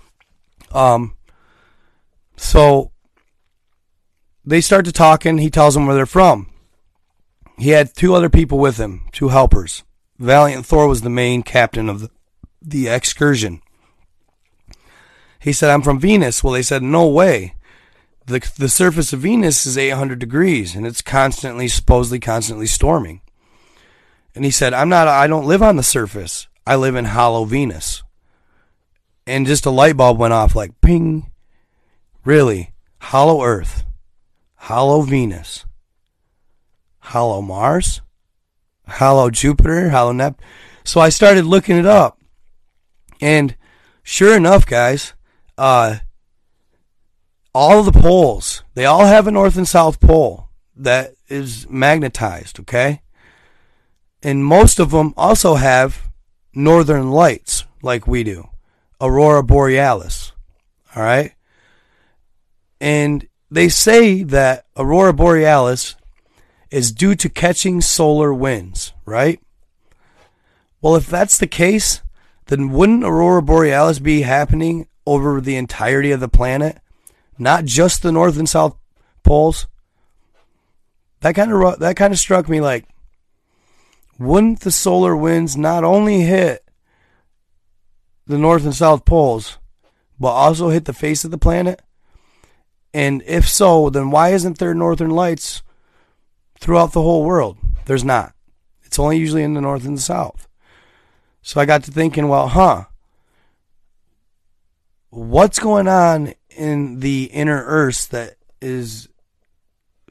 um. So they start to talking. He tells them where they're from. He had two other people with him, two helpers. Valiant Thor was the main captain of the the excursion. He said, I'm from Venus. Well, they said, no way. the the surface of Venus is 800 degrees and it's constantly supposedly constantly storming. And he said, "I'm not I don't live on the surface. I live in hollow Venus." And just a light bulb went off like ping. Really? Hollow Earth. Hollow Venus. Hollow Mars? Hollow Jupiter, Hollow Neptune. So I started looking it up. And sure enough, guys, uh, all the poles, they all have a north and south pole that is magnetized, okay? And most of them also have northern lights like we do. Aurora borealis. All right? And they say that aurora borealis is due to catching solar winds, right? Well, if that's the case, then wouldn't aurora borealis be happening over the entirety of the planet, not just the north and south poles? That kind of that kind of struck me like wouldn't the solar winds not only hit the north and south poles but also hit the face of the planet? And if so, then why isn't there northern lights throughout the whole world? There's not. It's only usually in the north and the south. So I got to thinking, well, huh, what's going on in the inner earth that is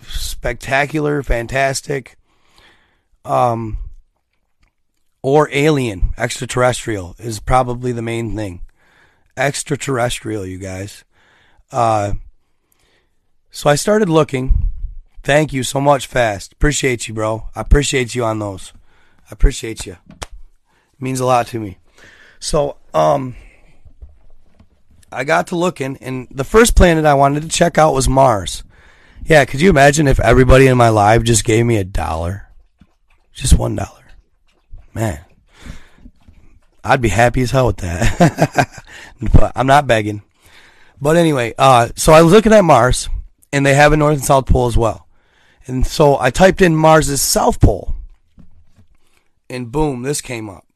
spectacular, fantastic, um, or alien, extraterrestrial is probably the main thing. Extraterrestrial, you guys. Uh, so I started looking. Thank you so much, Fast. Appreciate you, bro. I appreciate you on those. I appreciate you means a lot to me. So, um, I got to looking, and the first planet I wanted to check out was Mars. Yeah, could you imagine if everybody in my life just gave me a dollar? Just one dollar. Man, I'd be happy as hell with that. (laughs) but I'm not begging. But anyway, uh, so I was looking at Mars, and they have a north and south pole as well. And so I typed in Mars's south pole, and boom, this came up.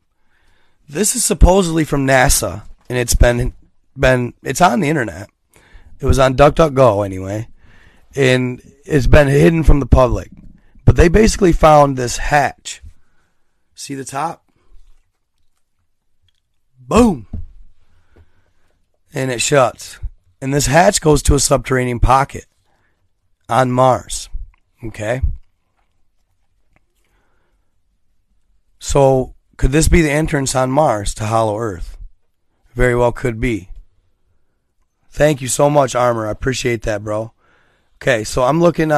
This is supposedly from NASA, and it's been been it's on the internet. It was on DuckDuckGo anyway, and it's been hidden from the public. But they basically found this hatch. See the top? Boom. And it shuts. And this hatch goes to a subterranean pocket on Mars. Okay? So could this be the entrance on Mars to Hollow Earth? Very well could be. Thank you so much, Armor. I appreciate that, bro. Okay, so I'm looking. Uh,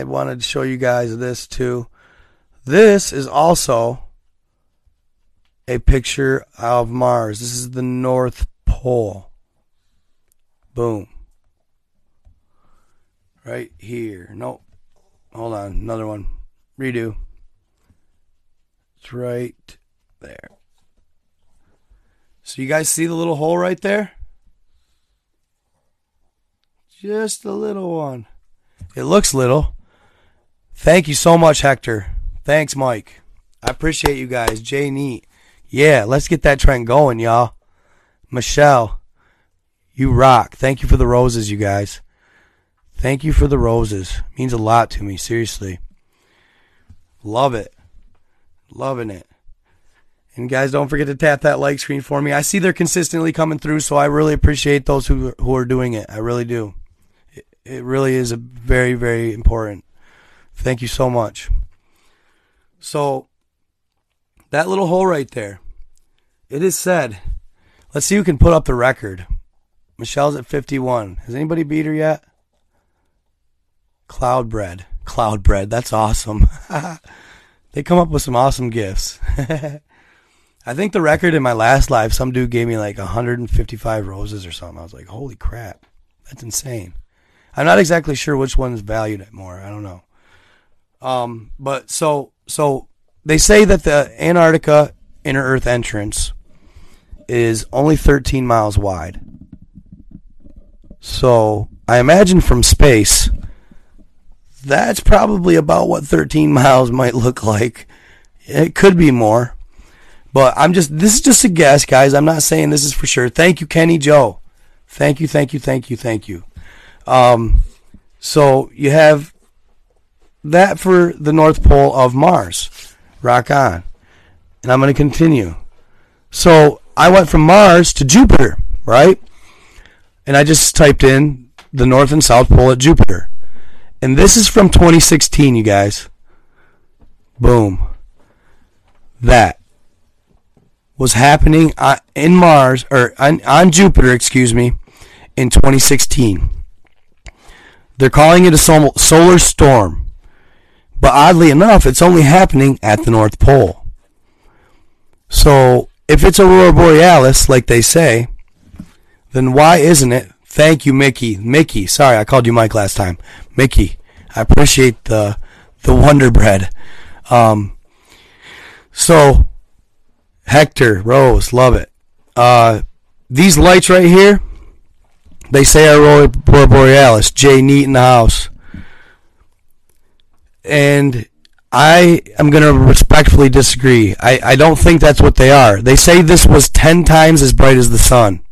I wanted to show you guys this too. This is also a picture of Mars. This is the North Pole. Boom. Right here. Nope. Hold on. Another one. Redo. It's right there. So you guys see the little hole right there? Just a little one. It looks little. Thank you so much, Hector. Thanks, Mike. I appreciate you guys. Jay Neat. Yeah, let's get that trend going, y'all. Michelle, you rock. Thank you for the roses, you guys. Thank you for the roses. Means a lot to me, seriously. Love it. Loving it. And guys, don't forget to tap that like screen for me. I see they're consistently coming through, so I really appreciate those who who are doing it. I really do. It, it really is a very very important. Thank you so much. So that little hole right there. It is said. Let's see who can put up the record. Michelle's at 51. Has anybody beat her yet? Cloud bread. Cloud bread. That's awesome. (laughs) they come up with some awesome gifts. (laughs) I think the record in my last live, some dude gave me like 155 roses or something. I was like, holy crap, that's insane. I'm not exactly sure which one's valued at more. I don't know. Um, but so so they say that the Antarctica inner Earth entrance is only 13 miles wide. So I imagine from space, that's probably about what 13 (laughs) miles might look like. It could be more. But I'm just, this is just a guess, guys. I'm not saying this is for sure. Thank you, Kenny Joe. Thank you, thank you, thank you, thank you. Um, so you have that for the North Pole of Mars. Rock on. And I'm going to continue. So I went from Mars to Jupiter, right? And I just typed in the North and South Pole at Jupiter. And this is from 2016, you guys. Boom. That was happening uh, in Mars, or on, on Jupiter, excuse me, in 2016. They're calling it a solar storm. But oddly enough, it's only happening at the North Pole. So, if it's Aurora Borealis, like they say, then why isn't it? Thank you, Mickey. Mickey, sorry, I called you Mike last time. Mickey, I appreciate the the Wonder Bread. Um, so, Hector, Rose, love it. Uh, these lights right here, they say Aurora Borealis. Jay Neat in the house and I am going to respectfully disagree. I, I don't think that's what they are. They say this was 10 times as bright as the sun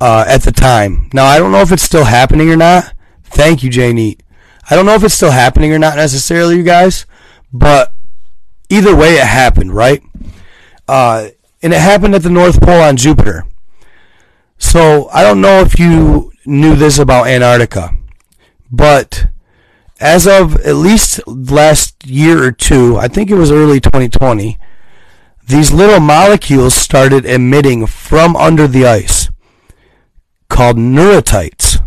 uh, at the time. Now, I don't know if it's still happening or not. Thank you, Neat. I don't know if it's still happening or not necessarily, you guys, but either way, it happened, right? Uh, and it happened at the North Pole on Jupiter. So I don't know if you knew this about Antarctica, but as of at least last year or two, I think it was early 2020, these little molecules started emitting from under the ice called neurotites.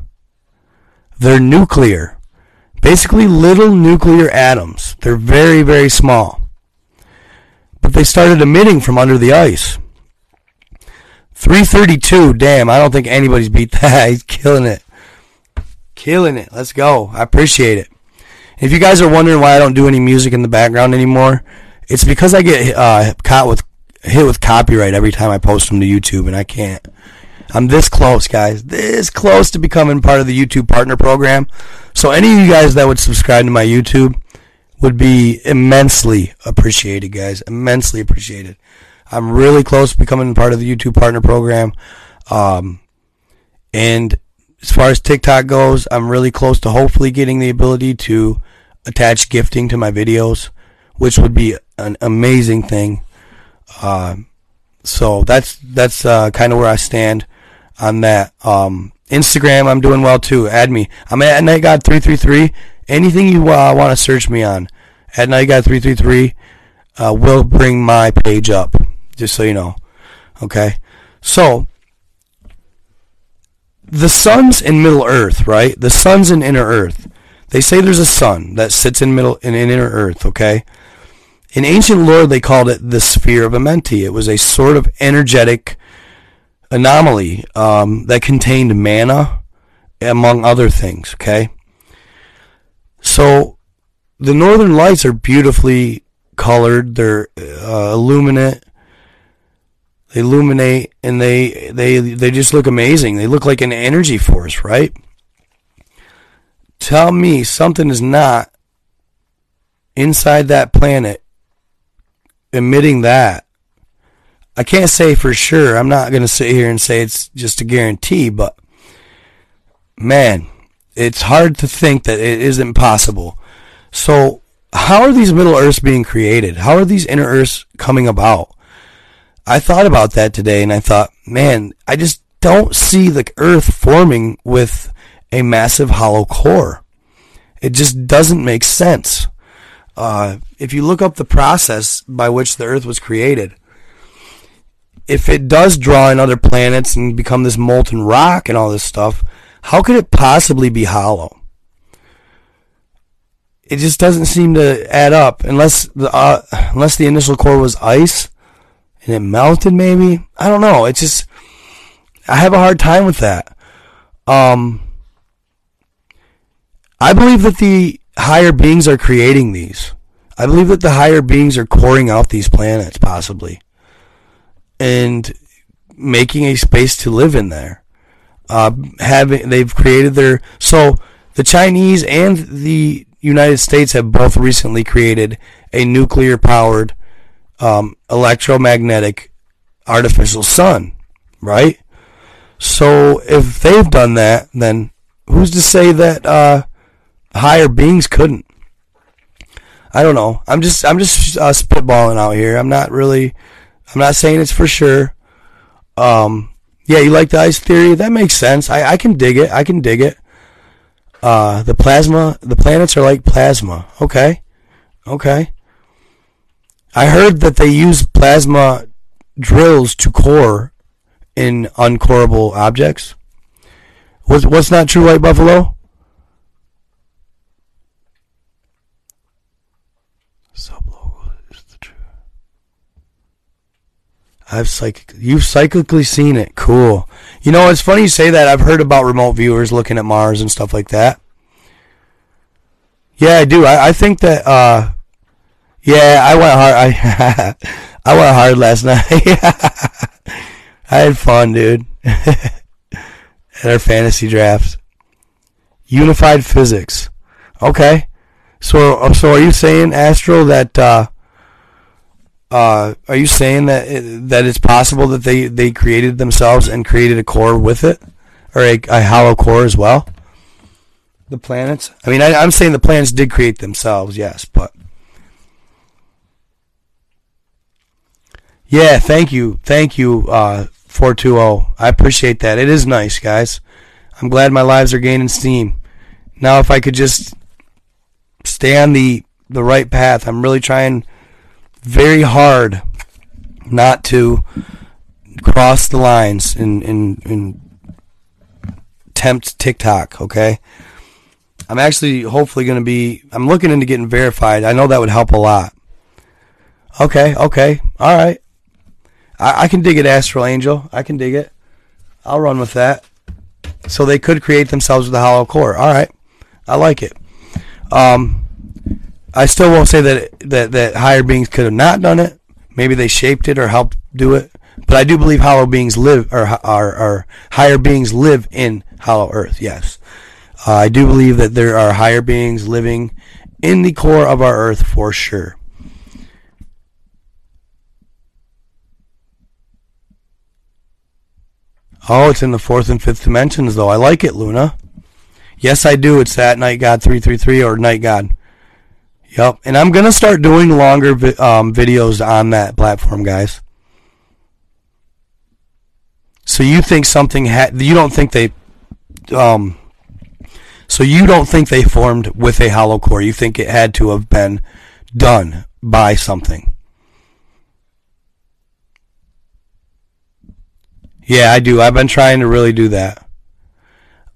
They're nuclear. Basically, little nuclear atoms. They're very, very small. But they started emitting from under the ice. 332, damn, I don't think anybody's beat that. (laughs) He's killing it. Killing it. Let's go. I appreciate it. If you guys are wondering why I don't do any music in the background anymore, it's because I get uh, caught with hit with copyright every time I post them to YouTube, and I can't. I'm this close, guys. This close to becoming part of the YouTube partner program. So any of you guys that would subscribe to my YouTube would be immensely appreciated, guys. Immensely appreciated. I'm really close to becoming part of the YouTube partner program. Um, and as far as TikTok goes, I'm really close to hopefully getting the ability to attach gifting to my videos, which would be an amazing thing. Uh, so that's that's uh, kind of where I stand on that. Um, Instagram, I'm doing well too. Add me. I'm at Night God three three three. Anything you uh, want to search me on, at Night God three three three, uh, will bring my page up. Just so you know. Okay. So the sun's in Middle Earth, right? The sun's in inner Earth. They say there's a sun that sits in middle in inner Earth. Okay. In ancient lore, they called it the sphere of Amenti. It was a sort of energetic anomaly um, that contained mana, among other things. Okay. So the northern lights are beautifully colored. They're uh, illuminate they illuminate and they they they just look amazing. They look like an energy force, right? Tell me something is not inside that planet emitting that. I can't say for sure. I'm not going to sit here and say it's just a guarantee, but man, it's hard to think that it isn't possible. So, how are these Middle Earths being created? How are these inner Earths coming about? I thought about that today and I thought, man, I just don't see the Earth forming with a massive hollow core. It just doesn't make sense. Uh, if you look up the process by which the Earth was created, if it does draw in other planets and become this molten rock and all this stuff, how could it possibly be hollow? It just doesn't seem to add up unless the uh, unless the initial core was ice and it melted maybe. I don't know. It's just I have a hard time with that. Um I believe that the higher beings are creating these. I believe that the higher beings are coring out these planets possibly and making a space to live in there. Uh, having they've created their so the Chinese and the United States have both recently created a nuclear powered um, electromagnetic artificial sun, right? So if they've done that, then who's to say that uh, higher beings couldn't? I don't know. I'm just I'm just uh, spitballing out here. I'm not really. I'm not saying it's for sure. Um, yeah, you like the ice theory? That makes sense. I, I can dig it. I can dig it. Uh, the plasma, the planets are like plasma. Okay, okay. I heard that they use plasma drills to core in uncoreable objects. What's what's not true, White Buffalo? Sublogo is the truth. I've psychic. You've psychically seen it. Cool. You know, it's funny you say that. I've heard about remote viewers looking at Mars and stuff like that. Yeah, I do. I, I think that. uh Yeah, I went hard. I (laughs) I went hard last night. (laughs) I had fun, dude. (laughs) at our fantasy drafts. Unified physics. Okay. So, so are you saying, Astro, that? uh uh, are you saying that it, that it's possible that they, they created themselves and created a core with it, or a, a hollow core as well? The planets. I mean, I, I'm saying the planets did create themselves, yes, but yeah. Thank you, thank you, uh, four two zero. I appreciate that. It is nice, guys. I'm glad my lives are gaining steam. Now, if I could just stay on the the right path, I'm really trying very hard not to cross the lines and, and, and tempt TikTok, okay? I'm actually hopefully going to be, I'm looking into getting verified. I know that would help a lot. Okay, okay, all right. I, I can dig it, Astral Angel. I can dig it. I'll run with that. So they could create themselves with a hollow core. All right, I like it. Um, I still won't say that that that higher beings could have not done it. Maybe they shaped it or helped do it. But I do believe hollow beings live or are or higher beings live in hollow earth. Yes, uh, I do believe that there are higher beings living in the core of our earth for sure. Oh, it's in the fourth and fifth dimensions, though. I like it, Luna. Yes, I do. It's that Night God 333 or Night God. Yep, and I'm gonna start doing longer vi- um, videos on that platform, guys. So you think something had? You don't think they? Um, so you don't think they formed with a hollow core? You think it had to have been done by something? Yeah, I do. I've been trying to really do that.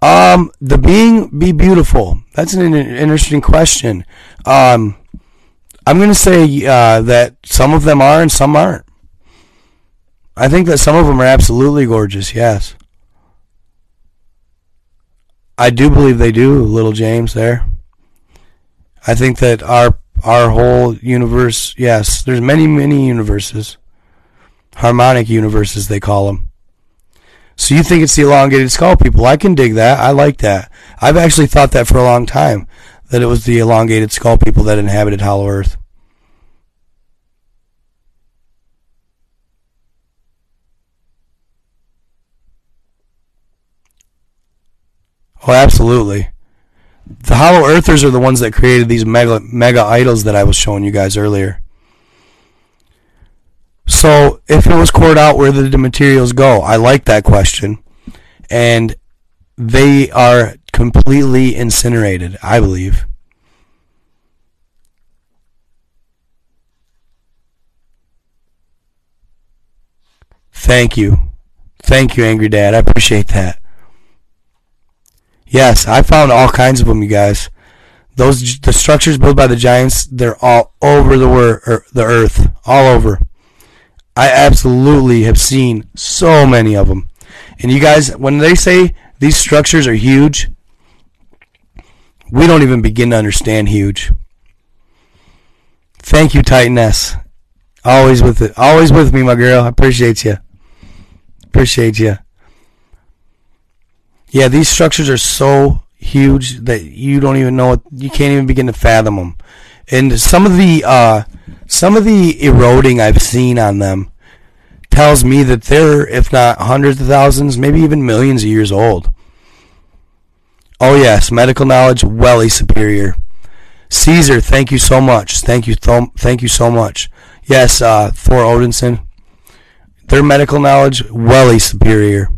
Um, the being be beautiful. That's an interesting question. Um, I'm to say uh, that some of them are and some aren't. I think that some of them are absolutely gorgeous. Yes, I do believe they do, little James. There, I think that our our whole universe. Yes, there's many many universes, harmonic universes they call them. So you think it's the elongated skull people? I can dig that. I like that. I've actually thought that for a long time that it was the elongated skull people that inhabited Hollow Earth. Oh, absolutely. The Hollow Earthers are the ones that created these mega mega idols that I was showing you guys earlier. So if it was cored out, where did the materials go? I like that question. And they are completely incinerated, I believe. Thank you. Thank you, Angry Dad. I appreciate that. Yes, I found all kinds of them, you guys. Those the structures built by the giants, they're all over the wor- er, the earth, all over. I absolutely have seen so many of them. And you guys, when they say these structures are huge, we don't even begin to understand huge. Thank you, Titaness. Always with it. Always with me, my girl. I appreciate you. Appreciate you. Yeah, these structures are so huge that you don't even know what you can't even begin to fathom them. And some of the uh, some of the eroding I've seen on them tells me that they're, if not hundreds of thousands, maybe even millions of years old. Oh yes, medical knowledge, welly superior. Caesar, thank you so much. Thank you, th- thank you so much. Yes, uh, Thor Odinson. Their medical knowledge, welly superior.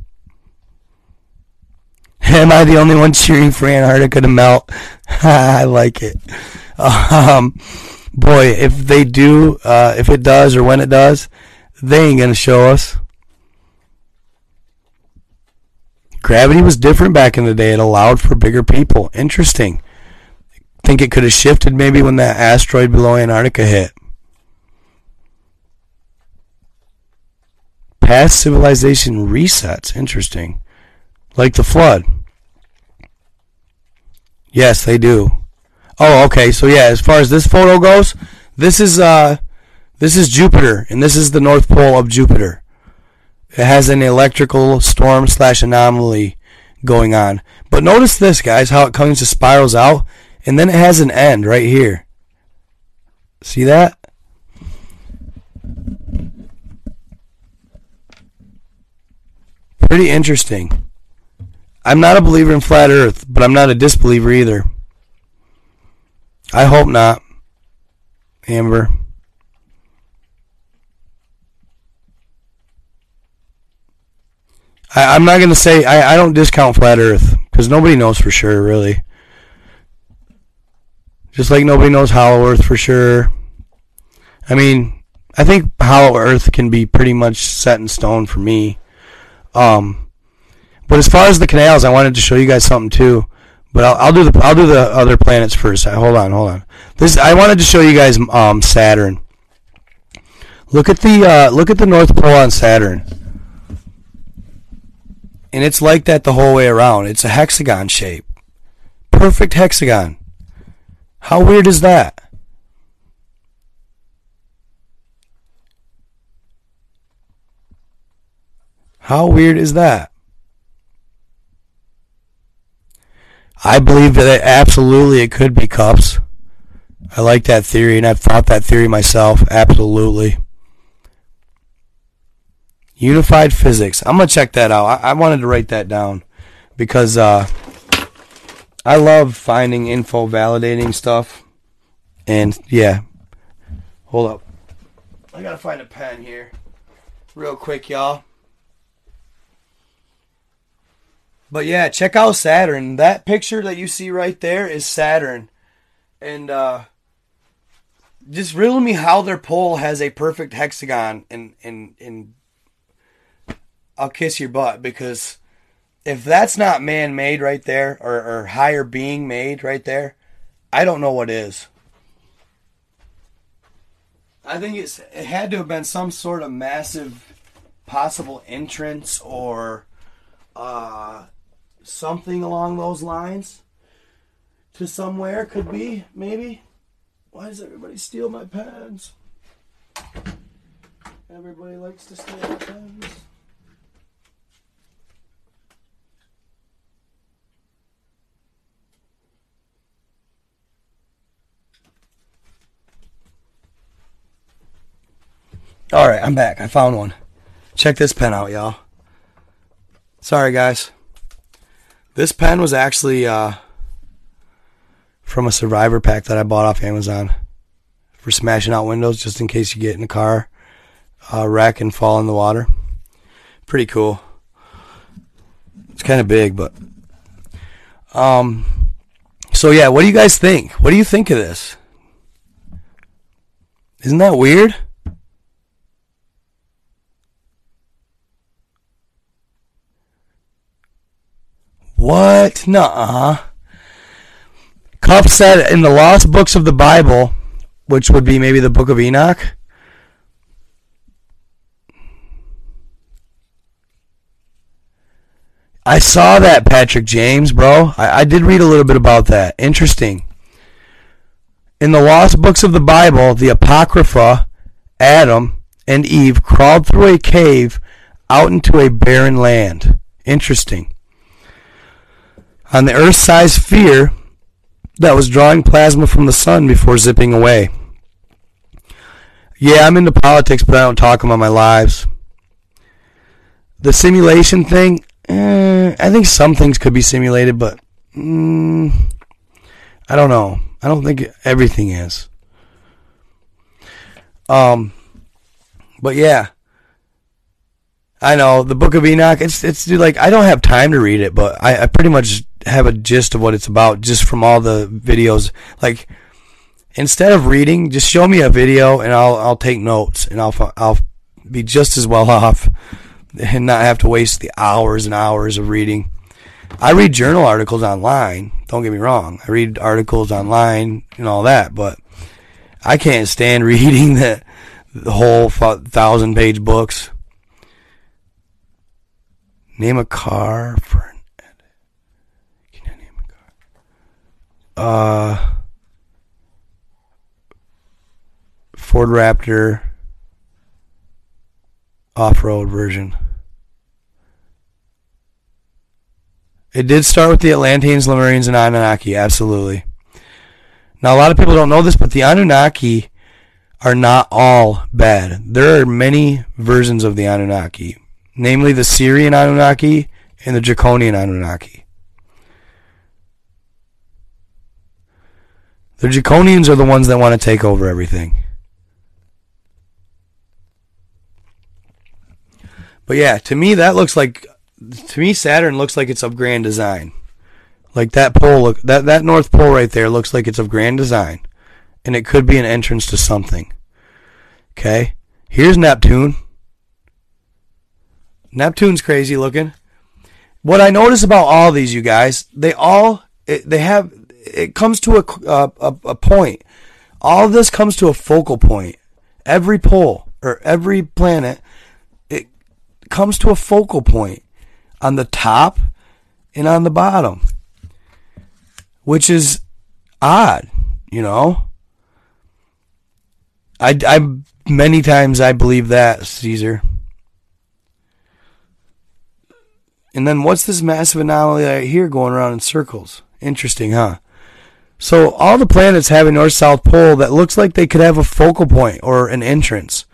(laughs) Am I the only one cheering for Antarctica to melt? (laughs) I like it. Um, boy, if they do, uh, if it does or when it does, they ain't gonna show us. Gravity was different back in the day. It allowed for bigger people. Interesting. Think it could have shifted maybe when that asteroid below Antarctica hit. Past civilization resets. Interesting. Like the flood. Yes, they do. Oh, okay. So yeah, as far as this photo goes, this is uh this is Jupiter, and this is the North Pole of Jupiter. It has an electrical storm slash anomaly going on. But notice this, guys, how it comes to spirals out, and then it has an end right here. See that? Pretty interesting. I'm not a believer in flat earth, but I'm not a disbeliever either. I hope not. Amber. I, am not going to say, I, I don't discount flat earth because nobody knows for sure, really. Just like nobody knows hollow earth for sure. I mean, I think hollow earth can be pretty much set in stone for me. Um, but as far as the canals, I wanted to show you guys something too. But I'll, I'll do the I'll do the other planets first. Hold on, hold on. This I wanted to show you guys um, Saturn. Look at the uh, look at the North Pole on Saturn, and it's like that the whole way around. It's a hexagon shape, perfect hexagon. How weird is that? How weird is that? I believe that absolutely it could be cups. I like that theory, and I've thought that theory myself. Absolutely. Unified physics. I'm gonna check that out. I, I wanted to write that down because uh, I love finding info, validating stuff, and yeah. Hold up. I gotta find a pen here, real quick, y'all. But yeah, check out Saturn. That picture that you see right there is Saturn. And uh just riddle me how their pole has a perfect hexagon and and and I'll kiss your butt because if that's not man made right there or, or higher being made right there, I don't know what is. I think it's it had to have been some sort of massive possible entrance or uh something along those lines to somewhere. Could be maybe. Why does everybody steal my pens? Everybody likes to steal my pens. All right i'm back. I found one. Check this pen out y'all. Sorry guys this pen was actually uh, from a survivor pack that I bought off Amazon for smashing out windows just in case you get in a car uh, wreck and fall in the water. Pretty cool. It's kind of big, but um. So yeah, what do you guys think? What do you think of this? Isn't that weird? What? Nuh-uh. Cup said in the lost books of the Bible, which would be maybe the book of Enoch. I saw that, Patrick James, bro. I, I did read a little bit about that. Interesting. In the lost books of the Bible, the Apocrypha, Adam and Eve crawled through a cave out into a barren land. Interesting on the Earth sized sphere that was drawing plasma from the sun before zipping away. Yeah, I'm into politics, but I don't talk about my lives. The simulation thing, eh, I think some things could be simulated, but Mm, I don't know. I don't think everything is. Um, but yeah, I know the Book of Enoch. It's it's dude, like I don't have time to read it, but I, I pretty much have a gist of what it's about just from all the videos. Like instead of reading, just show me a video and I'll I'll take notes and I'll I'll be just as well (laughs) off and not have to waste the hours and hours of reading. I read journal articles online. Don't get me wrong. I read articles online and all that, but I can't stand (laughs) reading the, the whole thousand page books. Name a car for an edit. Can I name a car? Uh, Ford Raptor off road version. It did start with the Atlanteans, Lemurians, and Anunnaki, absolutely. Now, a lot of people don't know this, but the Anunnaki are not all bad. There are many versions of the Anunnaki, namely the Sirian Anunnaki and the Draconian Anunnaki. The Draconians are the ones that want to take over everything. But yeah, to me that looks like to me Saturn looks like it's of grand design. Like that pole look that that north pole right there looks like it's of grand design. And it could be an entrance to something. Okay? Here's Neptune. Neptune's crazy looking. What I notice about all these you guys, they all they have it comes to a, a a point. All this comes to a focal point. Every pole or every planet it comes to a focal point on the top and on the bottom which is odd, you know. I, I many times I believe that Caesar. And then what's this massive anomaly right here going around in circles? Interesting, huh? So all the planets have a north south pole that looks like they could have a focal point or an entrance.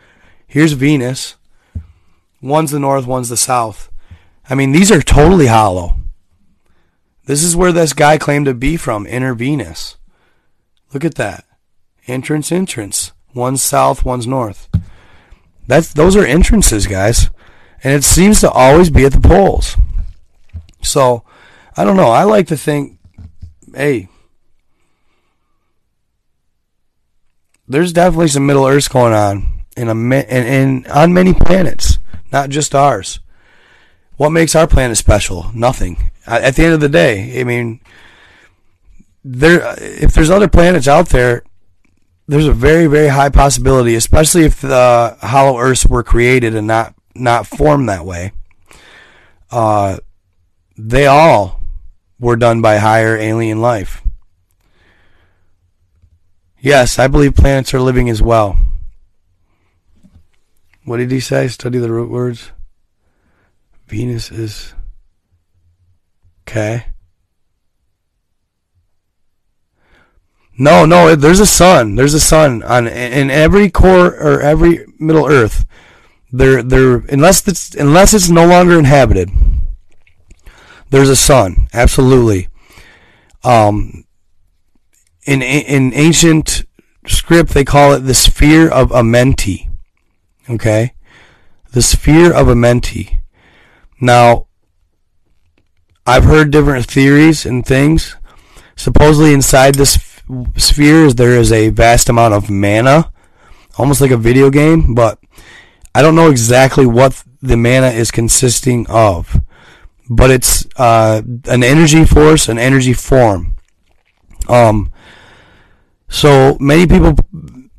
Here's Venus. One's the north, one's the south. I mean, these are totally hollow. This is where this guy claimed to be from, Inner Venus. Look at that. Entrance, entrance. One's south, one's north. That's those are entrances, guys. And it seems to always be at the poles. So, I don't know. I like to think, hey, there's definitely some Middle Earth going on in a in on many planets, not just ours. What makes our planet special? Nothing. At the end of the day, I mean, there if there's other planets out there, there's a very very high possibility, especially if the hollow Earths were created and not not formed that way. Uh, they all were done by higher alien life. Yes, I believe planets are living as well. What did he say? Study the root words. Venus is. Okay. No, no, there's a sun. There's a sun on in every core or every Middle Earth. There, there, unless it's unless it's no longer inhabited. There's a sun, absolutely. Um, in in ancient script, they call it the sphere of Amenti. Okay, the sphere of Amenti. Now, I've heard different theories and things. Supposedly, inside this sphere, there is a vast amount of mana, almost like a video game, but I don't know exactly what the mana is consisting of. But it's uh, an energy force, an energy form. Um, so many people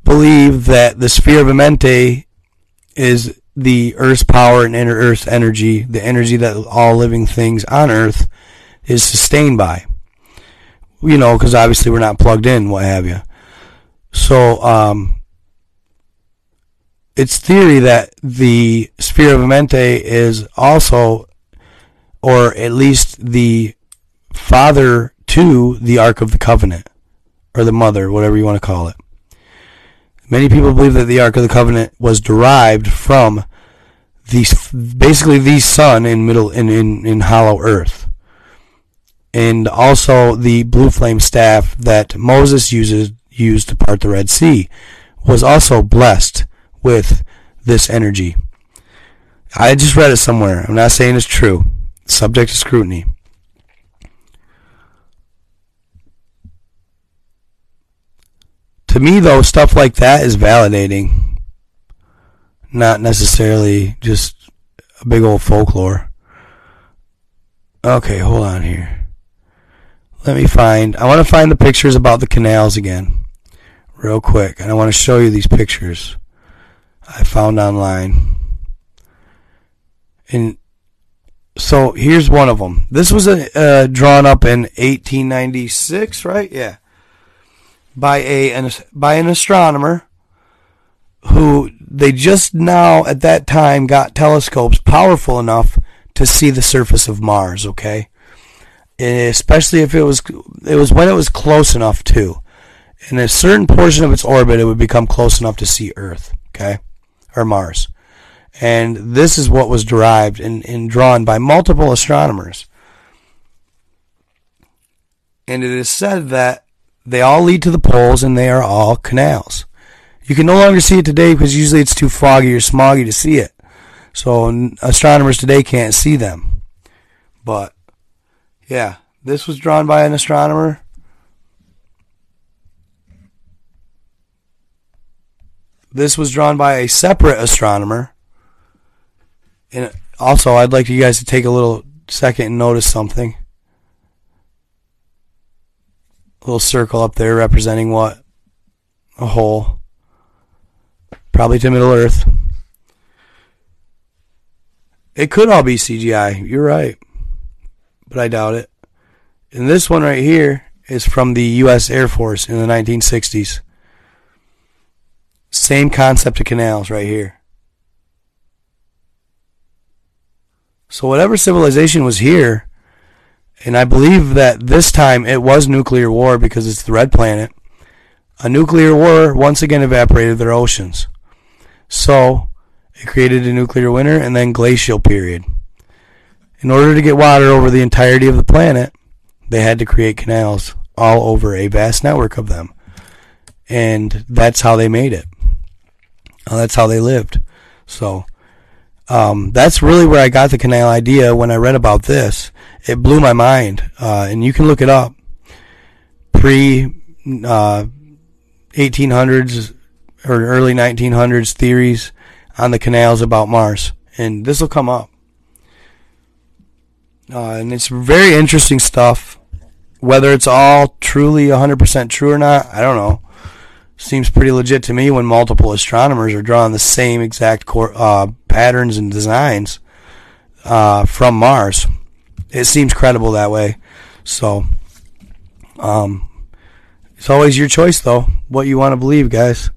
believe that the sphere of Amenti is the Earth's power and inner Earth's energy, the energy that all living things on Earth is sustained by. You know, because obviously we're not plugged in, what have you. So, um, it's theory that the sphere of Amenti is also, or at least the father to the Ark of the Covenant, or the mother, whatever you want to call it. Many people believe that the Ark of the Covenant was derived from the basically the sun in middle in, in, in hollow earth. and also the blue flame staff that Moses uses used to part the Red Sea was also blessed with this energy. I just read it somewhere. I'm not saying it's true. Subject to scrutiny. To me, though, stuff like that is validating, not necessarily just a big old folklore. Okay, hold on here. Let me find. I want to find the pictures about the canals again, real quick, and I want to show you these pictures I found online. And so here's one of them. This was a, uh, drawn up in 1896, right? Yeah, by a an, by an astronomer who they just now at that time got telescopes powerful enough to see the surface of Mars. Okay, especially if it was it was when it was close enough to, in a certain portion of its orbit, it would become close enough to see Earth. Okay, or Mars. And this is what was derived and, and drawn by multiple astronomers. And it is said that they all lead to the poles and they are all canals. You can no longer see it today because usually it's too foggy or smoggy to see it. So astronomers today can't see them. But yeah, this was drawn by an astronomer. This was drawn by a separate astronomer. And also, I'd like you guys to take a little second and notice something. A little circle up there representing what? A hole. Probably to Middle Earth. It could all be CGI. You're right. But I doubt it. And this one right here is from the U.S. Air Force in the 1960s. Same concept of canals right here. So whatever civilization was here, and I believe that this time it was nuclear war because it's the red planet. A nuclear war once again evaporated their oceans. So it created a nuclear winter and then glacial period. In order to get water over the entirety of the planet, they had to create canals all over a vast network of them. And that's how they made it. that's how they lived. So um, that's really where I got the canal idea when I read about this. It blew my mind, uh, and you can look it up. Pre uh, 1800s or early 1900s theories on the canals about Mars, and this will come up. Uh, and it's very interesting stuff. Whether it's all truly 100% true or not, I don't know seems pretty legit to me when multiple astronomers are drawing the same exact cor- uh, patterns and designs uh, from Mars. It seems credible that way. So, um, it's always your choice, though, what you want to believe, guys.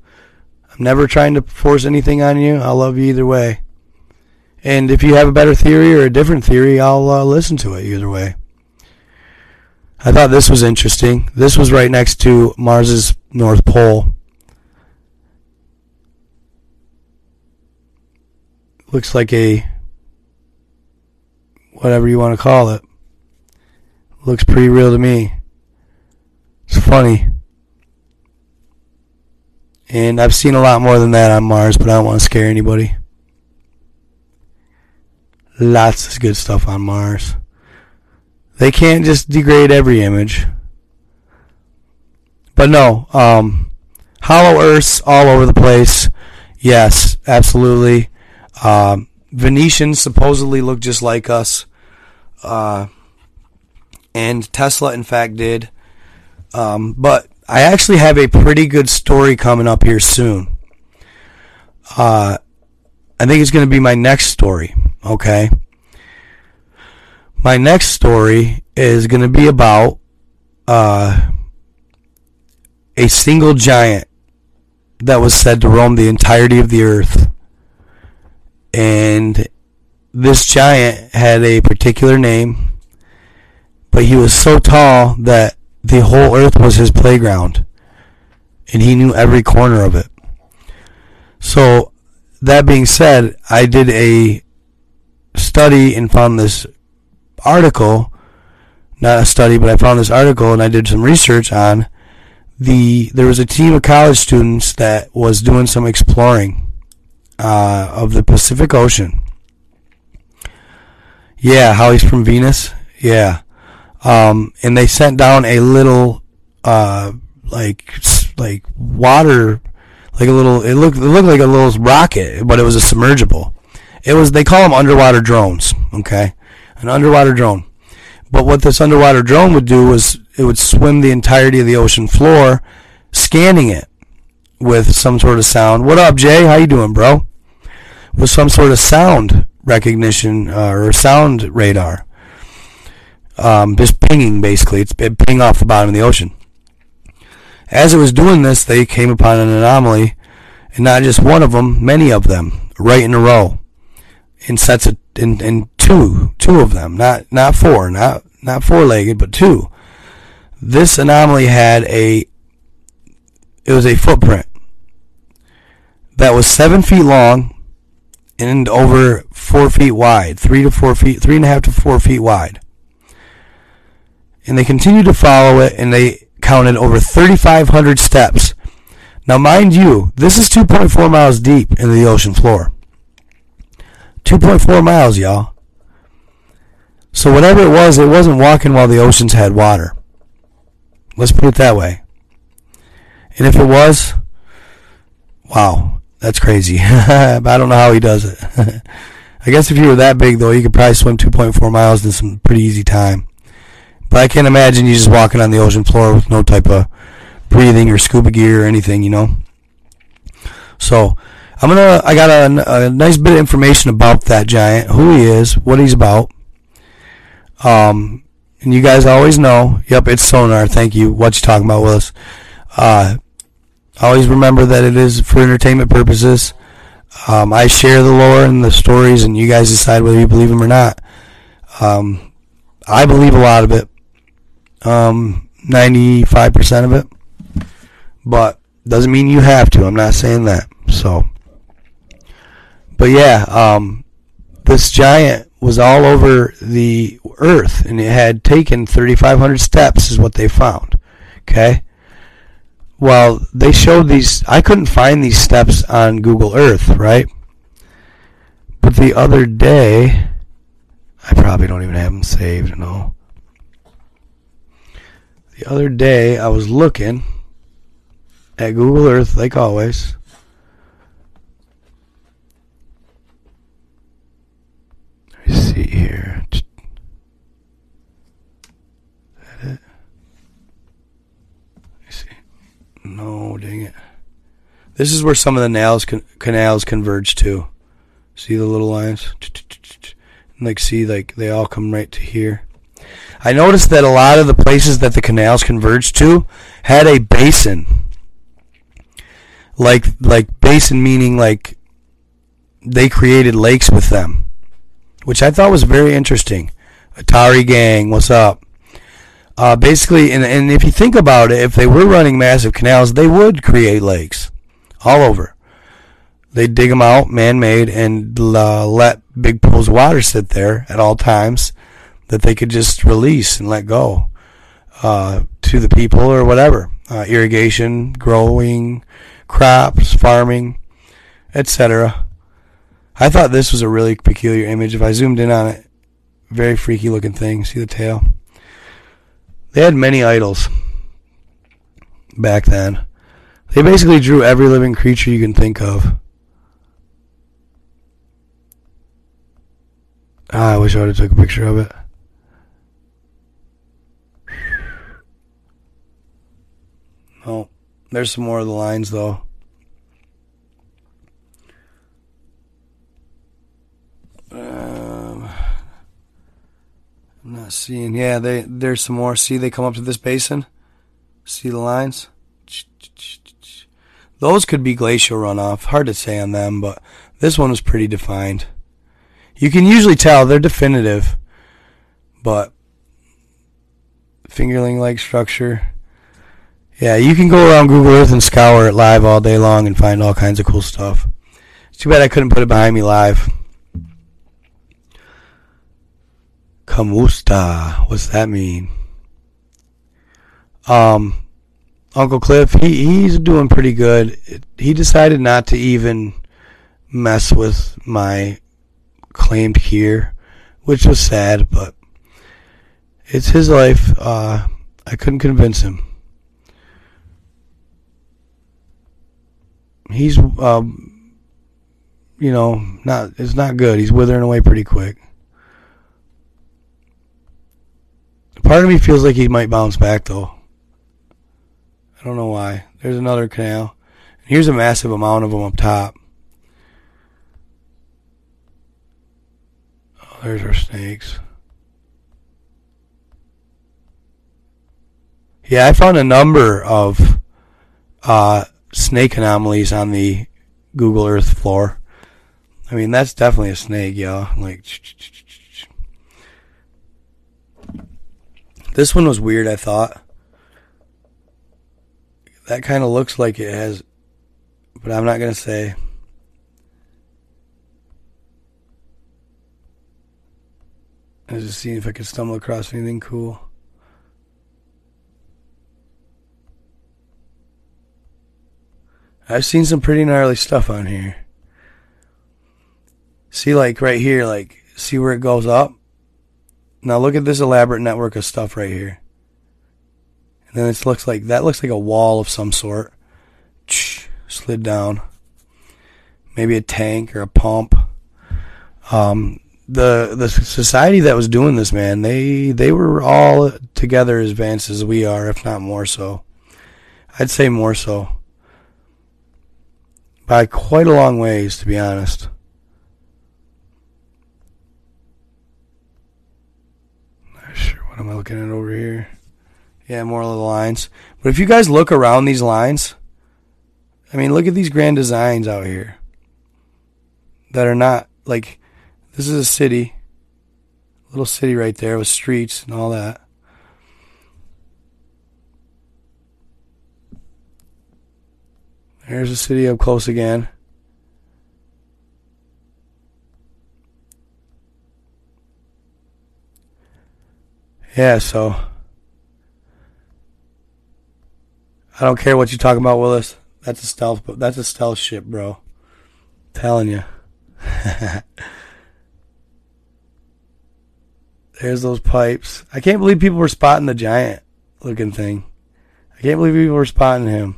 I'm never trying to force anything on you. I love you either way. And if you have a better theory or a different theory, I'll uh, listen to it either way. I thought this was interesting. This was right next to Mars's North Pole. looks like a whatever you want to call it. Looks pretty real to me. It's funny. And I've seen a lot more than that on Mars, but I don't want to scare anybody. Lots of good stuff on Mars. They can't just degrade every image. But no, um, hollow Earths all over the place. Yes, absolutely. Um, Venetians supposedly look just like us. Uh, and Tesla, in fact, did. Um, but I actually have a pretty good story coming up here soon. Uh, I think it's going to be my next story. Okay. My next story is going to be about uh, a single giant that was said to roam the entirety of the earth and this giant had a particular name, but he was so tall that the whole earth was his playground, and he knew every corner of it. So, that being said, I did a study and found this article not a study, but I found this article and I did some research on the. There was a team of college students that was doing some exploring uh, of the Pacific Ocean. Yeah, how he's from Venus. Yeah, um, and they sent down a little, uh, like like water, like a little. It looked it looked like a little rocket, but it was a submergible. It was they call them underwater drones. Okay, an underwater drone. But what this underwater drone would do was it would swim the entirety of the ocean floor, scanning it with some sort of sound. What up, Jay? How you doing, bro? With some sort of sound recognition uh, or sound radar. Um, just pinging, basically. It's it ping off the bottom of the ocean. As it was doing this, they came upon an anomaly, and not just one of them, many of them, right in a row, in sets of in, in two, two of them, not not four, not not four-legged, but two. This anomaly had a it was a footprint that was seven feet long and over four feet wide, three to four feet, three and a half to four feet wide. And they continued to follow it, and they counted over 3,500 steps. Now, mind you, this is 2.4 miles deep in the ocean floor. 2.4 miles, y'all. So whatever it was, it wasn't walking while the oceans had water. Let's put it that way. And if it was, wow, that's crazy. (laughs) I don't know how he does it. (laughs) I guess if you were that big, though, you could probably swim 2.4 miles in some pretty easy time. But I can't imagine you just walking on the ocean floor with no type of breathing or scuba gear or anything, you know. So I'm gonna. I got a, a nice bit of information about that giant, who he is, what he's about. Um, and you guys always know. Yep, it's sonar. Thank you. What you talking about, Willis? Uh, always remember that it is for entertainment purposes. Um, I share the lore and the stories, and you guys decide whether you believe them or not. Um, I believe a lot of it, um, 95% of it, but doesn't mean you have to. I'm not saying that. So, but yeah, um, this giant was all over the earth and it had taken 3,500 steps, is what they found. Okay? Well, they showed these, I couldn't find these steps on Google Earth, right? But the other day, I probably don't even have them saved, no. The other day, I was looking at Google Earth, like always me see here. Is that it? Let me see. No, dang it. This is where some of the con- canals converge to. See the little lines? Like, see, like they all come right to here. I noticed that a lot of the places that the canals converge to had a basin. Like, like basin meaning like they created lakes with them which I thought was very interesting. Atari Gang, what's up? Uh, basically, and, and if you think about it, if they were running massive canals, they would create lakes all over. They'd dig them out, man-made, and uh, let big pools of water sit there at all times that they could just release and let go uh, to the people or whatever. Uh, irrigation, growing, crops, farming, etc. I thought this was a really peculiar image. If I zoomed in on it, very freaky looking thing. See the tail? They had many idols back then. They basically drew every living creature you can think of. Ah, I wish I would have took a picture of it. Oh, there's some more of the lines though. Um, I'm not seeing. Yeah, they there's some more. See, they come up to this basin. See the lines? Those could be glacial runoff. Hard to say on them, but this one was pretty defined. You can usually tell they're definitive, but fingerling like structure. Yeah, you can go around Google Earth and scour it live all day long and find all kinds of cool stuff. It's too bad I couldn't put it behind me live. Kamusta. What's that mean? Um, Uncle Cliff, he, he's doing pretty good. He decided not to even mess with my claimed cure, which was sad, but it's his life. Uh, I couldn't convince him. He's, um, you know, not it's not good. He's withering away pretty quick. Part of me feels like he might bounce back though. I don't know why. There's another canal. Here's a massive amount of them up top. Oh, there's our snakes. Yeah, I found a number of uh, snake anomalies on the Google Earth floor. I mean, that's definitely a snake, yo. Like, this one was weird. I thought that kind of looks like it has, but I'm not gonna say. I was just seeing if I could stumble across anything cool. I've seen some pretty gnarly stuff on here. See, like right here, like, see where it goes up? Now look at this elaborate network of stuff right here. And then it looks like, that looks like a wall of some sort. Slid down. Maybe a tank or a pump. Um, the the society that was doing this, man, they they were all together as advanced as we are, if not more so. I'd say more so by quite a long ways, to be honest. Not sure what am I looking at over here. Yeah, more of the lines. But if you guys look around these lines, I mean, look at these grand designs out here that are not like this is a city, little city right there with streets and all that. There's the city up close again. Yeah, so I don't care what you're talking about, Willis. That's a stealth, but that's a stealth ship, bro. Telling you. (laughs) There's those pipes. I can't believe people were spotting the giant looking thing. I can't believe people were spotting him.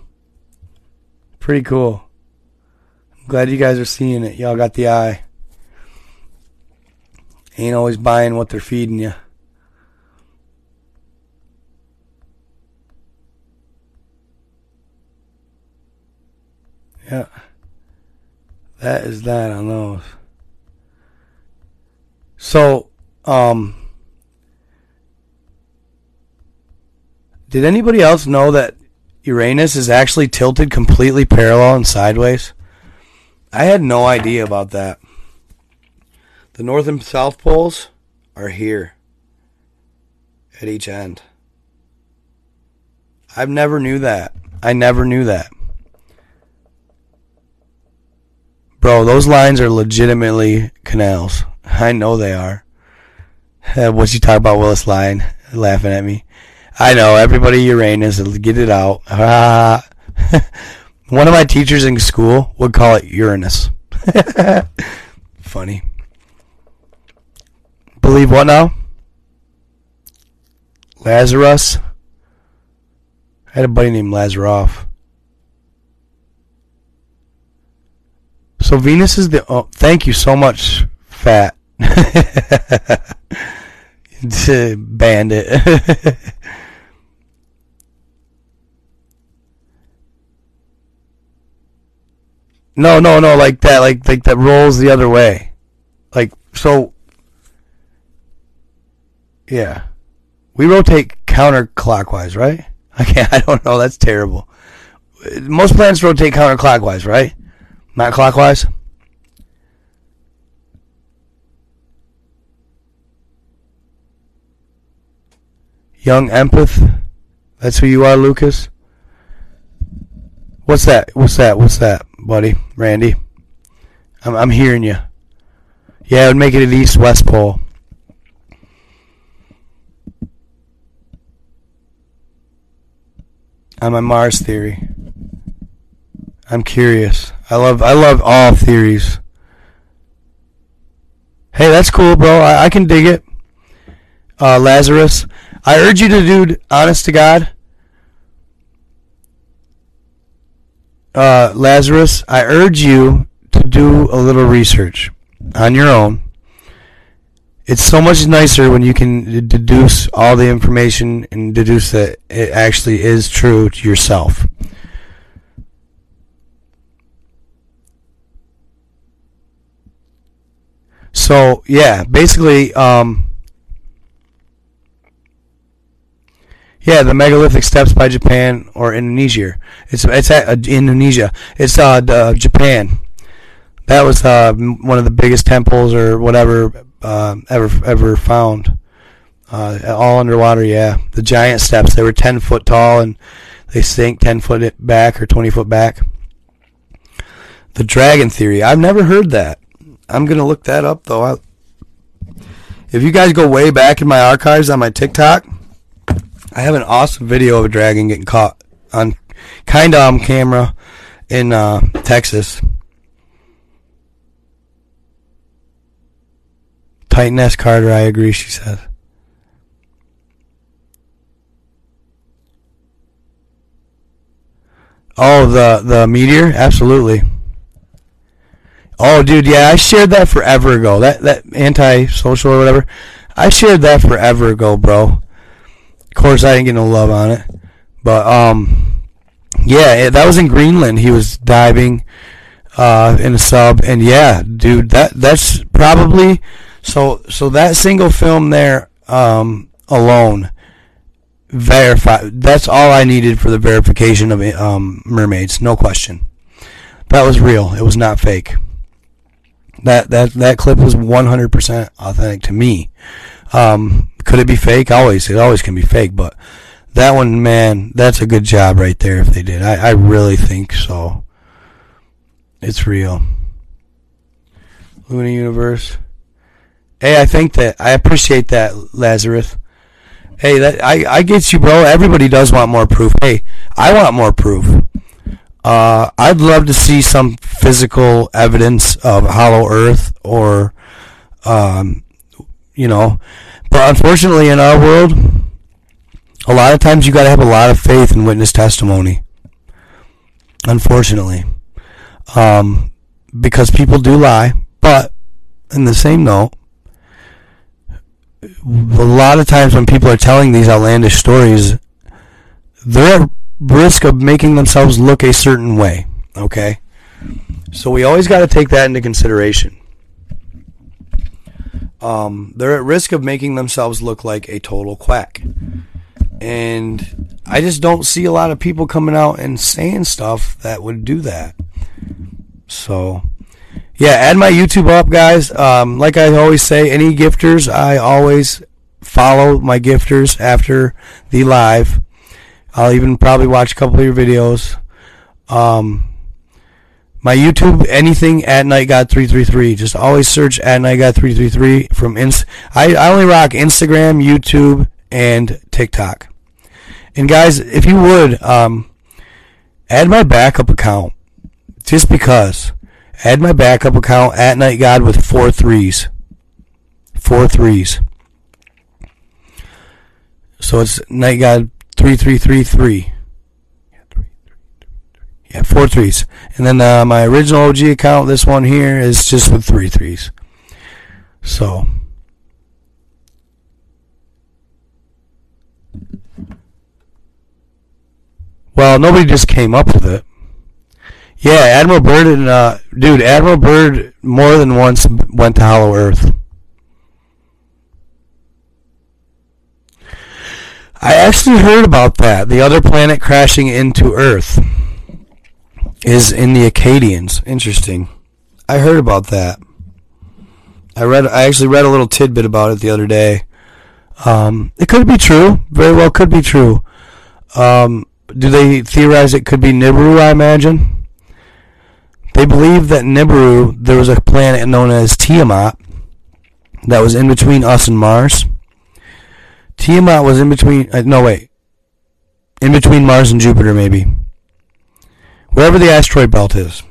Pretty cool. I'm glad you guys are seeing it. Y'all got the eye. Ain't always buying what they're feeding you. Yeah. That is that on those. So, um, did anybody else know that Uranus is actually tilted completely parallel and sideways. I had no idea about that. The north and south poles are here at each end. I've never knew that. I never knew that. Bro, those lines are legitimately canals. I know they are. Uh, what you talk about, Willis Line, laughing at me. I know everybody Uranus. Get it out. (laughs) One of my teachers in school would call it Uranus. (laughs) Funny. Believe what now? Lazarus. I had a buddy named Lazaroff. So Venus is the. Oh, thank you so much, Fat. (laughs) Bandit. (laughs) No, no, no, like that, like like that rolls the other way, like so. Yeah, we rotate counterclockwise, right? (laughs) Can't. I don't know. That's terrible. Most planets rotate counterclockwise, right? Not clockwise? Young empath? That's who you are, Lucas? What's that? What's that? What's that, buddy? Randy? I'm, I'm hearing you. Yeah, I would make it an east west pole. I'm a Mars theory. I'm curious. I love I love all theories. Hey, that's cool, bro. I, I can dig it. Uh, Lazarus, I urge you to do, honest to God, uh, Lazarus, I urge you to do a little research on your own. It's so much nicer when you can deduce all the information and deduce that it actually is true to yourself. So yeah, basically, um, yeah, the megalithic steps by Japan or Indonesia. It's it's at uh, Indonesia. It's uh, uh, Japan. That was uh, one of the biggest temples or whatever uh, ever ever found. Uh, all underwater, yeah. The giant steps. They were ten foot tall and they sink ten foot back or twenty foot back. The dragon theory. I've never heard that. I'm gonna look that up though. I, if you guys go way back in my archives on my TikTok, I have an awesome video of a dragon getting caught on kind of on camera in uh, Texas. Titan S. Carter, I agree, she says. Oh, the the meteor, absolutely. Oh, dude, yeah, I shared that forever ago. That that anti-social or whatever. I shared that forever ago, bro. Of course, I didn't get no love on it, but um, yeah, that was in Greenland. He was diving uh in a sub, and yeah, dude, that that's probably so. So that single film there um alone verify. That's all I needed for the verification of um mermaids. No question. That was real. It was not fake. That that that clip was 100% authentic to me. Um, could it be fake? Always, it always can be fake. But that one, man, that's a good job right there. If they did, I, I really think so. It's real. Luna Universe. Hey, I think that I appreciate that, Lazarus. Hey, that I I get you, bro. Everybody does want more proof. Hey, I want more proof. Uh, I'd love to see some physical evidence of Hollow Earth or, um, you know, but unfortunately in our world, a lot of times you got to have a lot of faith in witness testimony. Unfortunately, um, because people do lie, but in the same note, a lot of times when people are telling these outlandish stories, they're risk of making themselves look a certain way. Okay? So we always got to take that into consideration. Um, they're at risk of making themselves look like a total quack. And I just don't see a lot of people coming out and saying stuff that would do that. So, yeah, add my YouTube up, guys. Um, like I always say, any gifters, I always follow my gifters after the live. I'll even probably watch a couple of your videos. Um, my YouTube, anything at Night God 333. Just always search at Night God 333 from ins. I, I only rock Instagram, YouTube, and TikTok. And guys, if you would, um, add my backup account. Just because. Add my backup account at Night God with four threes. Four threes. So it's Night God three three three three. Yeah, four threes. And then uh, my original OG account, this one here, is just with three threes. So. Well, nobody just came up with it. Yeah, Admiral Byrd and uh, dude, Admiral Byrd more than once went to Hollow Earth. I actually heard about that. The other planet crashing into Earth is in the Akkadians. Interesting. I heard about that. I read. I actually read a little tidbit about it the other day. Um, it could be true. Very well, could be true. Um, do they theorize it could be Nibiru? I imagine. They believe that Nibiru, there was a planet known as Tiamat that was in between us and Mars Tiamat was in between. Uh, no, wait. in between Mars and Jupiter, maybe. Wherever the asteroid belt is.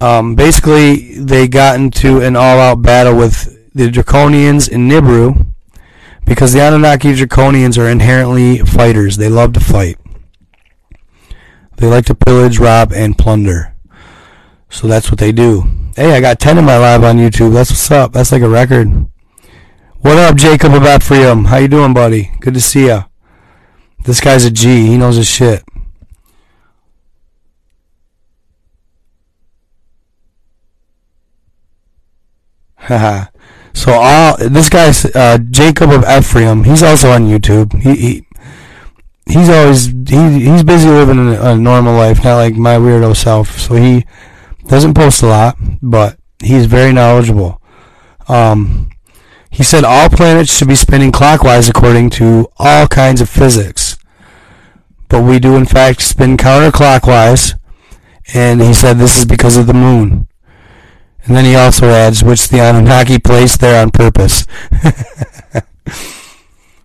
Um, basically, they got into an all-out battle with the Draconians in Nibiru because the Anunnaki Draconians are inherently fighters. They love to fight. They like to pillage, rob, and plunder. So that's what they do. Hey, I got 10 in my live on YouTube. That's what's up. That's like a record. What up, Jacob of Ephraim? How you doing, buddy? Good to see ya. This guy's a G. He knows his shit. Haha. (laughs) so all this guy's uh, Jacob of Ephraim. He's also on YouTube. He, he he's always he he's busy living a, a normal life, not like my weirdo self. So he doesn't post a lot, but he's very knowledgeable. Um, he said all planets should be spinning clockwise according to all kinds of physics. But we do in fact spin counterclockwise, and he said this is because of the moon. And then he also adds, which the Anunnaki placed there on purpose. (laughs)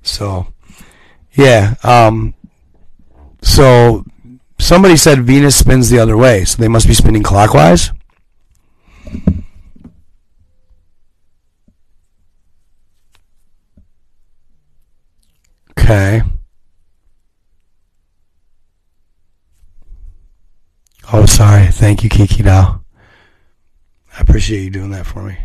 so, yeah. Um, so, somebody said Venus spins the other way, so they must be spinning clockwise. Okay. Oh, sorry. Thank you, Kiki Dow. I appreciate you doing that for me.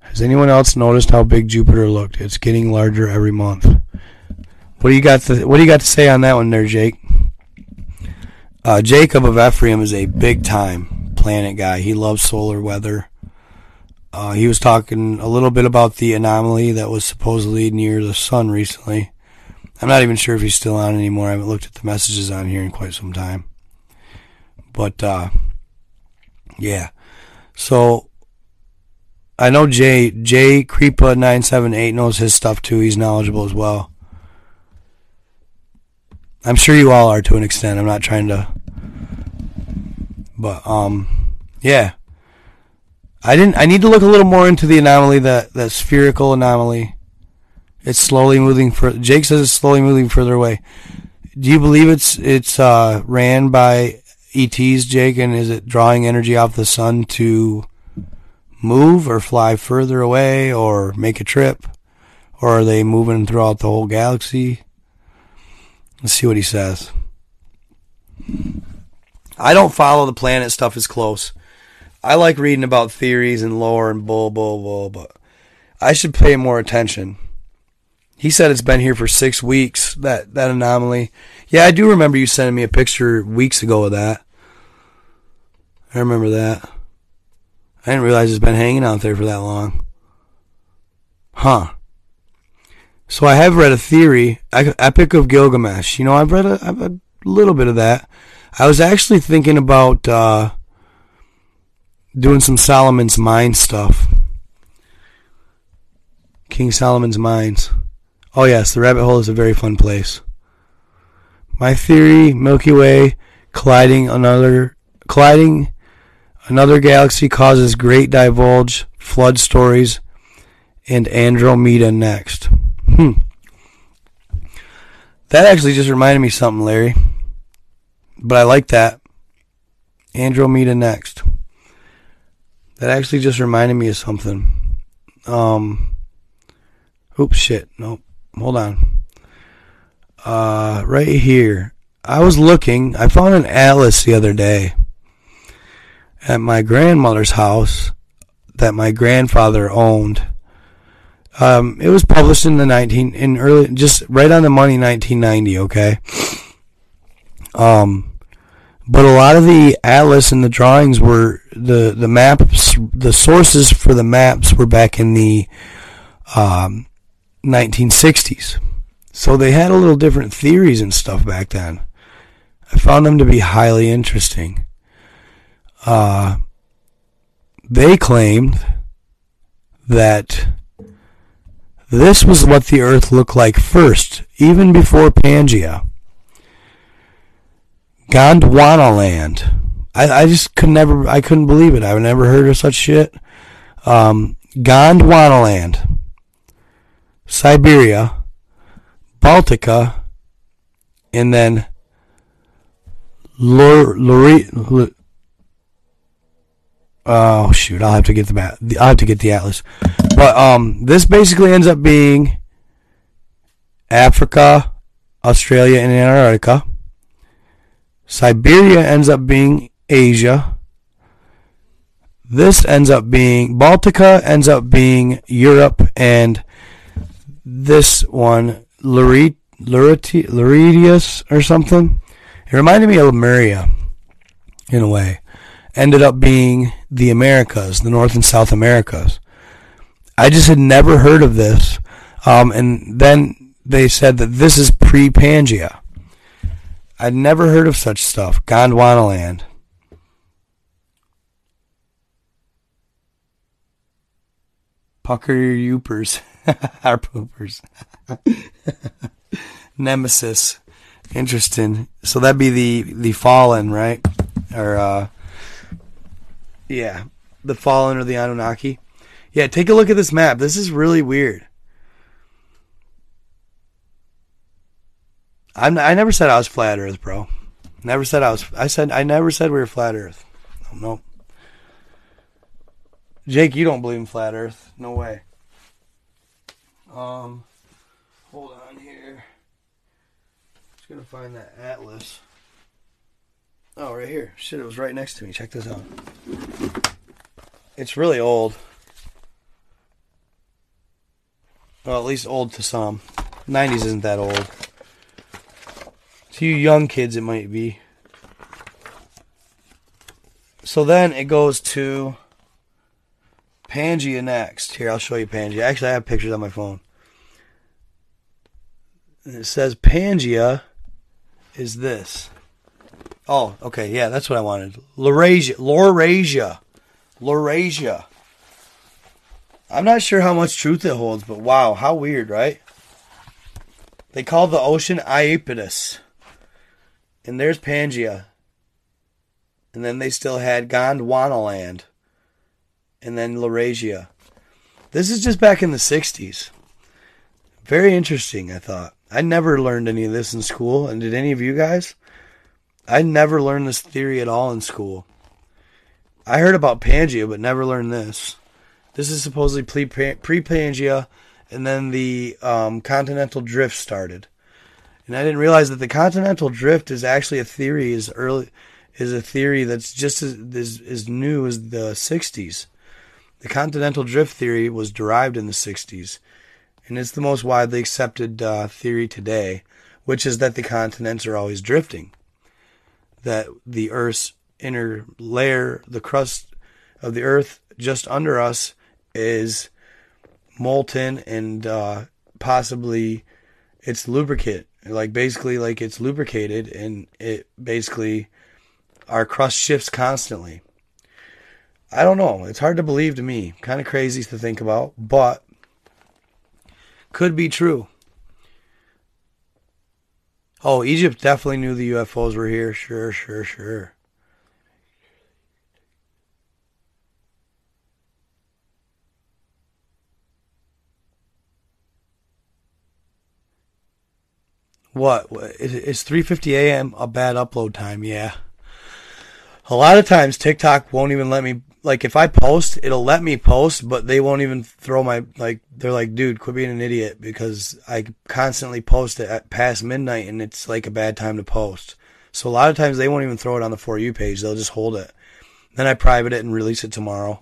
Has anyone else noticed how big Jupiter looked? It's getting larger every month. What do you got to What do you got to say on that one, there, Jake? Uh, Jacob of Ephraim is a big time planet guy. He loves solar weather. Uh, he was talking a little bit about the anomaly that was supposedly near the sun recently. I'm not even sure if he's still on anymore. I haven't looked at the messages on here in quite some time. But uh, yeah, so I know Jay Jay Creepa nine seven eight knows his stuff too. He's knowledgeable as well. I'm sure you all are to an extent. I'm not trying to, but um, yeah. I didn't. I need to look a little more into the anomaly that that spherical anomaly. It's slowly moving. For Jake says it's slowly moving further away. Do you believe it's it's uh, ran by ETs, Jake? And is it drawing energy off the sun to move or fly further away or make a trip, or are they moving throughout the whole galaxy? Let's see what he says. I don't follow the planet stuff as close. I like reading about theories and lore and bull, bull, bull, but I should pay more attention. He said it's been here for six weeks, that, that anomaly. Yeah, I do remember you sending me a picture weeks ago of that. I remember that. I didn't realize it's been hanging out there for that long. Huh. So I have read a theory, Epic of Gilgamesh. You know, I've read a, I've read a little bit of that. I was actually thinking about uh, doing some Solomon's Mine stuff. King Solomon's Mines. Oh yes, the rabbit hole is a very fun place. My theory: Milky Way colliding another colliding another galaxy causes great divulge, flood stories, and Andromeda next. Hmm. That actually just reminded me something, Larry. But I like that. Andromeda next. That actually just reminded me of something. Um. Oops, shit. Nope. Hold on. Uh, right here. I was looking. I found an atlas the other day at my grandmother's house that my grandfather owned. Um, it was published in the 19 in early just right on the money 1990, okay? Um but a lot of the atlas and the drawings were the the maps the sources for the maps were back in the um, 1960s so they had a little different theories and stuff back then. I found them to be highly interesting. Uh, they claimed that this was what the earth looked like first even before pangea Gondwana land. I, I just could never, I couldn't believe it. I've never heard of such shit. Um, Gondwana land. Siberia. Baltica, and then Lor, Lori, L- oh shoot, I'll have to get the map. I'll have to get the atlas. But um, this basically ends up being Africa, Australia, and Antarctica. Siberia ends up being Asia. This ends up being Baltica ends up being Europe and this one Lurid, Luridius or something. It reminded me of Lemuria in a way. Ended up being the Americas, the North and South Americas. I just had never heard of this. Um, and then they said that this is pre Pangea. I'd never heard of such stuff. Gondwanaland. Pucker your youpers. (laughs) Our poopers. (laughs) Nemesis. Interesting. So that'd be the the fallen, right? Or uh yeah, the fallen or the Anunnaki. Yeah, take a look at this map. This is really weird. I'm, I never said I was flat Earth, bro. Never said I was. I said I never said we were flat Earth. No, no. Jake, you don't believe in flat Earth? No way. Um, hold on here. Just gonna find that atlas. Oh, right here. Shit, it was right next to me. Check this out. It's really old. Well, at least old to some. 90s isn't that old. You young kids, it might be. So then it goes to Pangea next. Here, I'll show you Pangea. Actually, I have pictures on my phone. And it says Pangea is this. Oh, okay, yeah, that's what I wanted. Laurasia, Laurasia, Laurasia. I'm not sure how much truth it holds, but wow, how weird, right? They call the ocean Iapetus. And there's Pangea. And then they still had Gondwanaland. And then Laurasia. This is just back in the 60s. Very interesting, I thought. I never learned any of this in school. And did any of you guys? I never learned this theory at all in school. I heard about Pangea, but never learned this. This is supposedly pre Pangea, and then the um, continental drift started and I didn't realize that the continental drift is actually a theory is early is a theory that's just as, as, as new as the 60s. The continental drift theory was derived in the 60s, and it's the most widely accepted uh, theory today, which is that the continents are always drifting. That the Earth's inner layer, the crust of the Earth just under us, is molten and uh, possibly it's lubricant like basically like it's lubricated and it basically our crust shifts constantly. I don't know. It's hard to believe to me. Kind of crazy to think about, but could be true. Oh, Egypt definitely knew the UFOs were here. Sure, sure, sure. What? Is 3:50 a.m. a bad upload time? Yeah. A lot of times TikTok won't even let me like if I post, it'll let me post, but they won't even throw my like they're like, "Dude, quit being an idiot" because I constantly post it at past midnight and it's like a bad time to post. So a lot of times they won't even throw it on the for you page. They'll just hold it. Then I private it and release it tomorrow.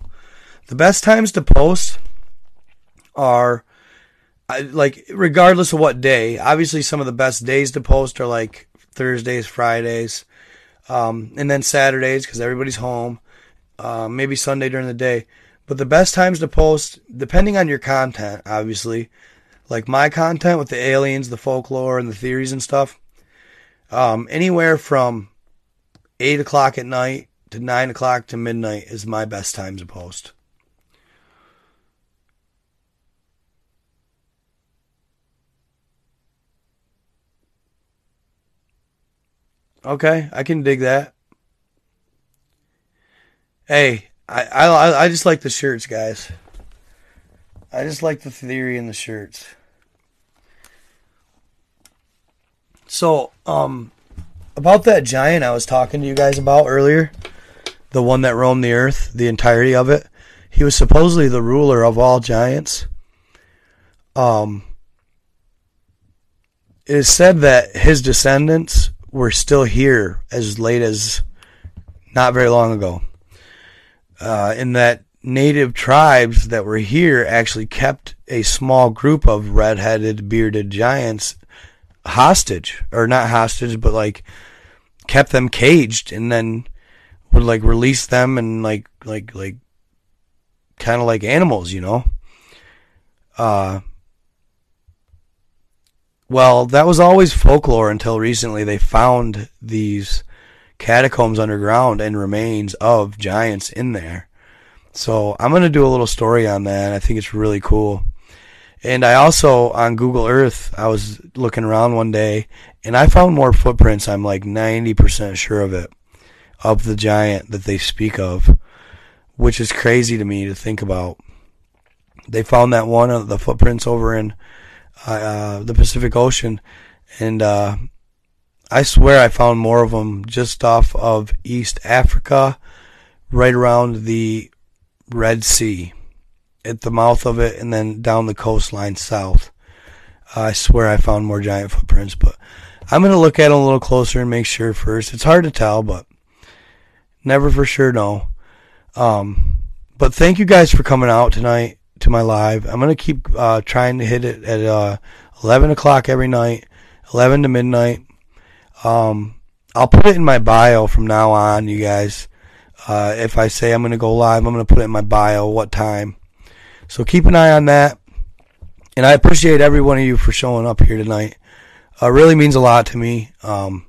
The best times to post are I, like regardless of what day. Obviously, some of the best days to post are like Thursdays, Fridays, um, and then Saturdays because everybody's home. Uh, maybe Sunday during the day. But the best times to post, depending on your content, obviously, like my content with the aliens, the folklore, and the theories and stuff, um, anywhere from eight o'clock at night to nine o'clock to midnight is my best times to post. Okay, I can dig that. Hey, I, I I just like the shirts, guys. I just like the theory in the shirts. So, um, about that giant I was talking to you guys about earlier, the one that roamed the earth, the entirety of it. He was supposedly the ruler of all giants. Um, it is said that his descendants were still here as late as not very long ago. Uh, in that native tribes that were here actually kept a small group of red-headed, bearded giants hostage, or not hostage, but like kept them caged, and then would like release them and like like like kind of like animals, you know. Uh, well, that was always folklore until recently. They found these catacombs underground and remains of giants in there. So I'm going to do a little story on that. I think it's really cool. And I also, on Google Earth, I was looking around one day and I found more footprints. I'm like 90% sure of it, of the giant that they speak of, which is crazy to me to think about. They found that one of the footprints over in uh, the Pacific Ocean, and uh, I swear I found more of them just off of East Africa, right around the Red Sea, at the mouth of it, and then down the coastline south. I swear I found more giant footprints, but I'm going to look at them a little closer and make sure first. It's hard to tell, but never for sure know. Um, but thank you guys for coming out tonight to my live. I'm to keep uh, trying to hit it at uh, 11 o'clock every night, 11 to midnight. Um, I'll put it in my bio from now on, you guys. Uh, if I say I'm to go live, I'm to put it in my bio what time. So keep an eye on that. And I appreciate every one of you for showing up here tonight. Uh, really means a lot to me. Um,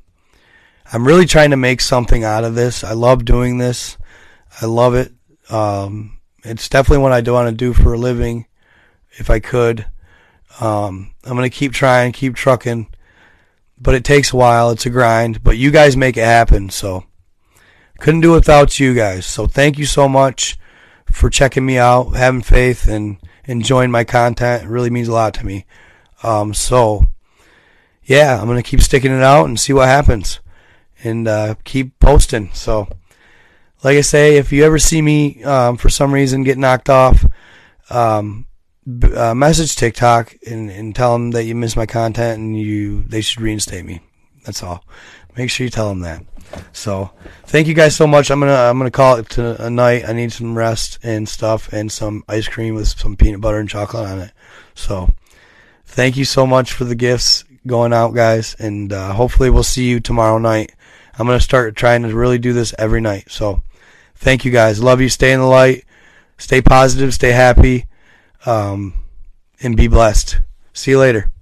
I'm really trying to make something out of this. I love doing this. I love it. Um, it's definitely what I do want to do for a living, if I could. Um, I'm gonna keep trying, keep trucking, but it takes a while. It's a grind, but you guys make it happen. So couldn't do without you guys. So thank you so much for checking me out, having faith, and enjoying my content. It really means a lot to me. Um, so yeah, I'm gonna keep sticking it out and see what happens, and uh, keep posting. So like I say, if you ever see me um, for some reason get knocked off, um, uh, message TikTok and, and tell them that you missed my content and you they should reinstate me. That's all. Make sure you tell them that. So thank you guys so much. I'm gonna I'm gonna call it to a night. I need some rest and stuff and some ice cream with some peanut butter and chocolate on it. So thank you so much for the gifts going out, guys, and uh, hopefully we'll see you tomorrow night. I'm gonna start trying to really do this every night. So thank you guys. Love you. Stay in the light. Stay positive. Stay happy. Um, and be blessed. See you later.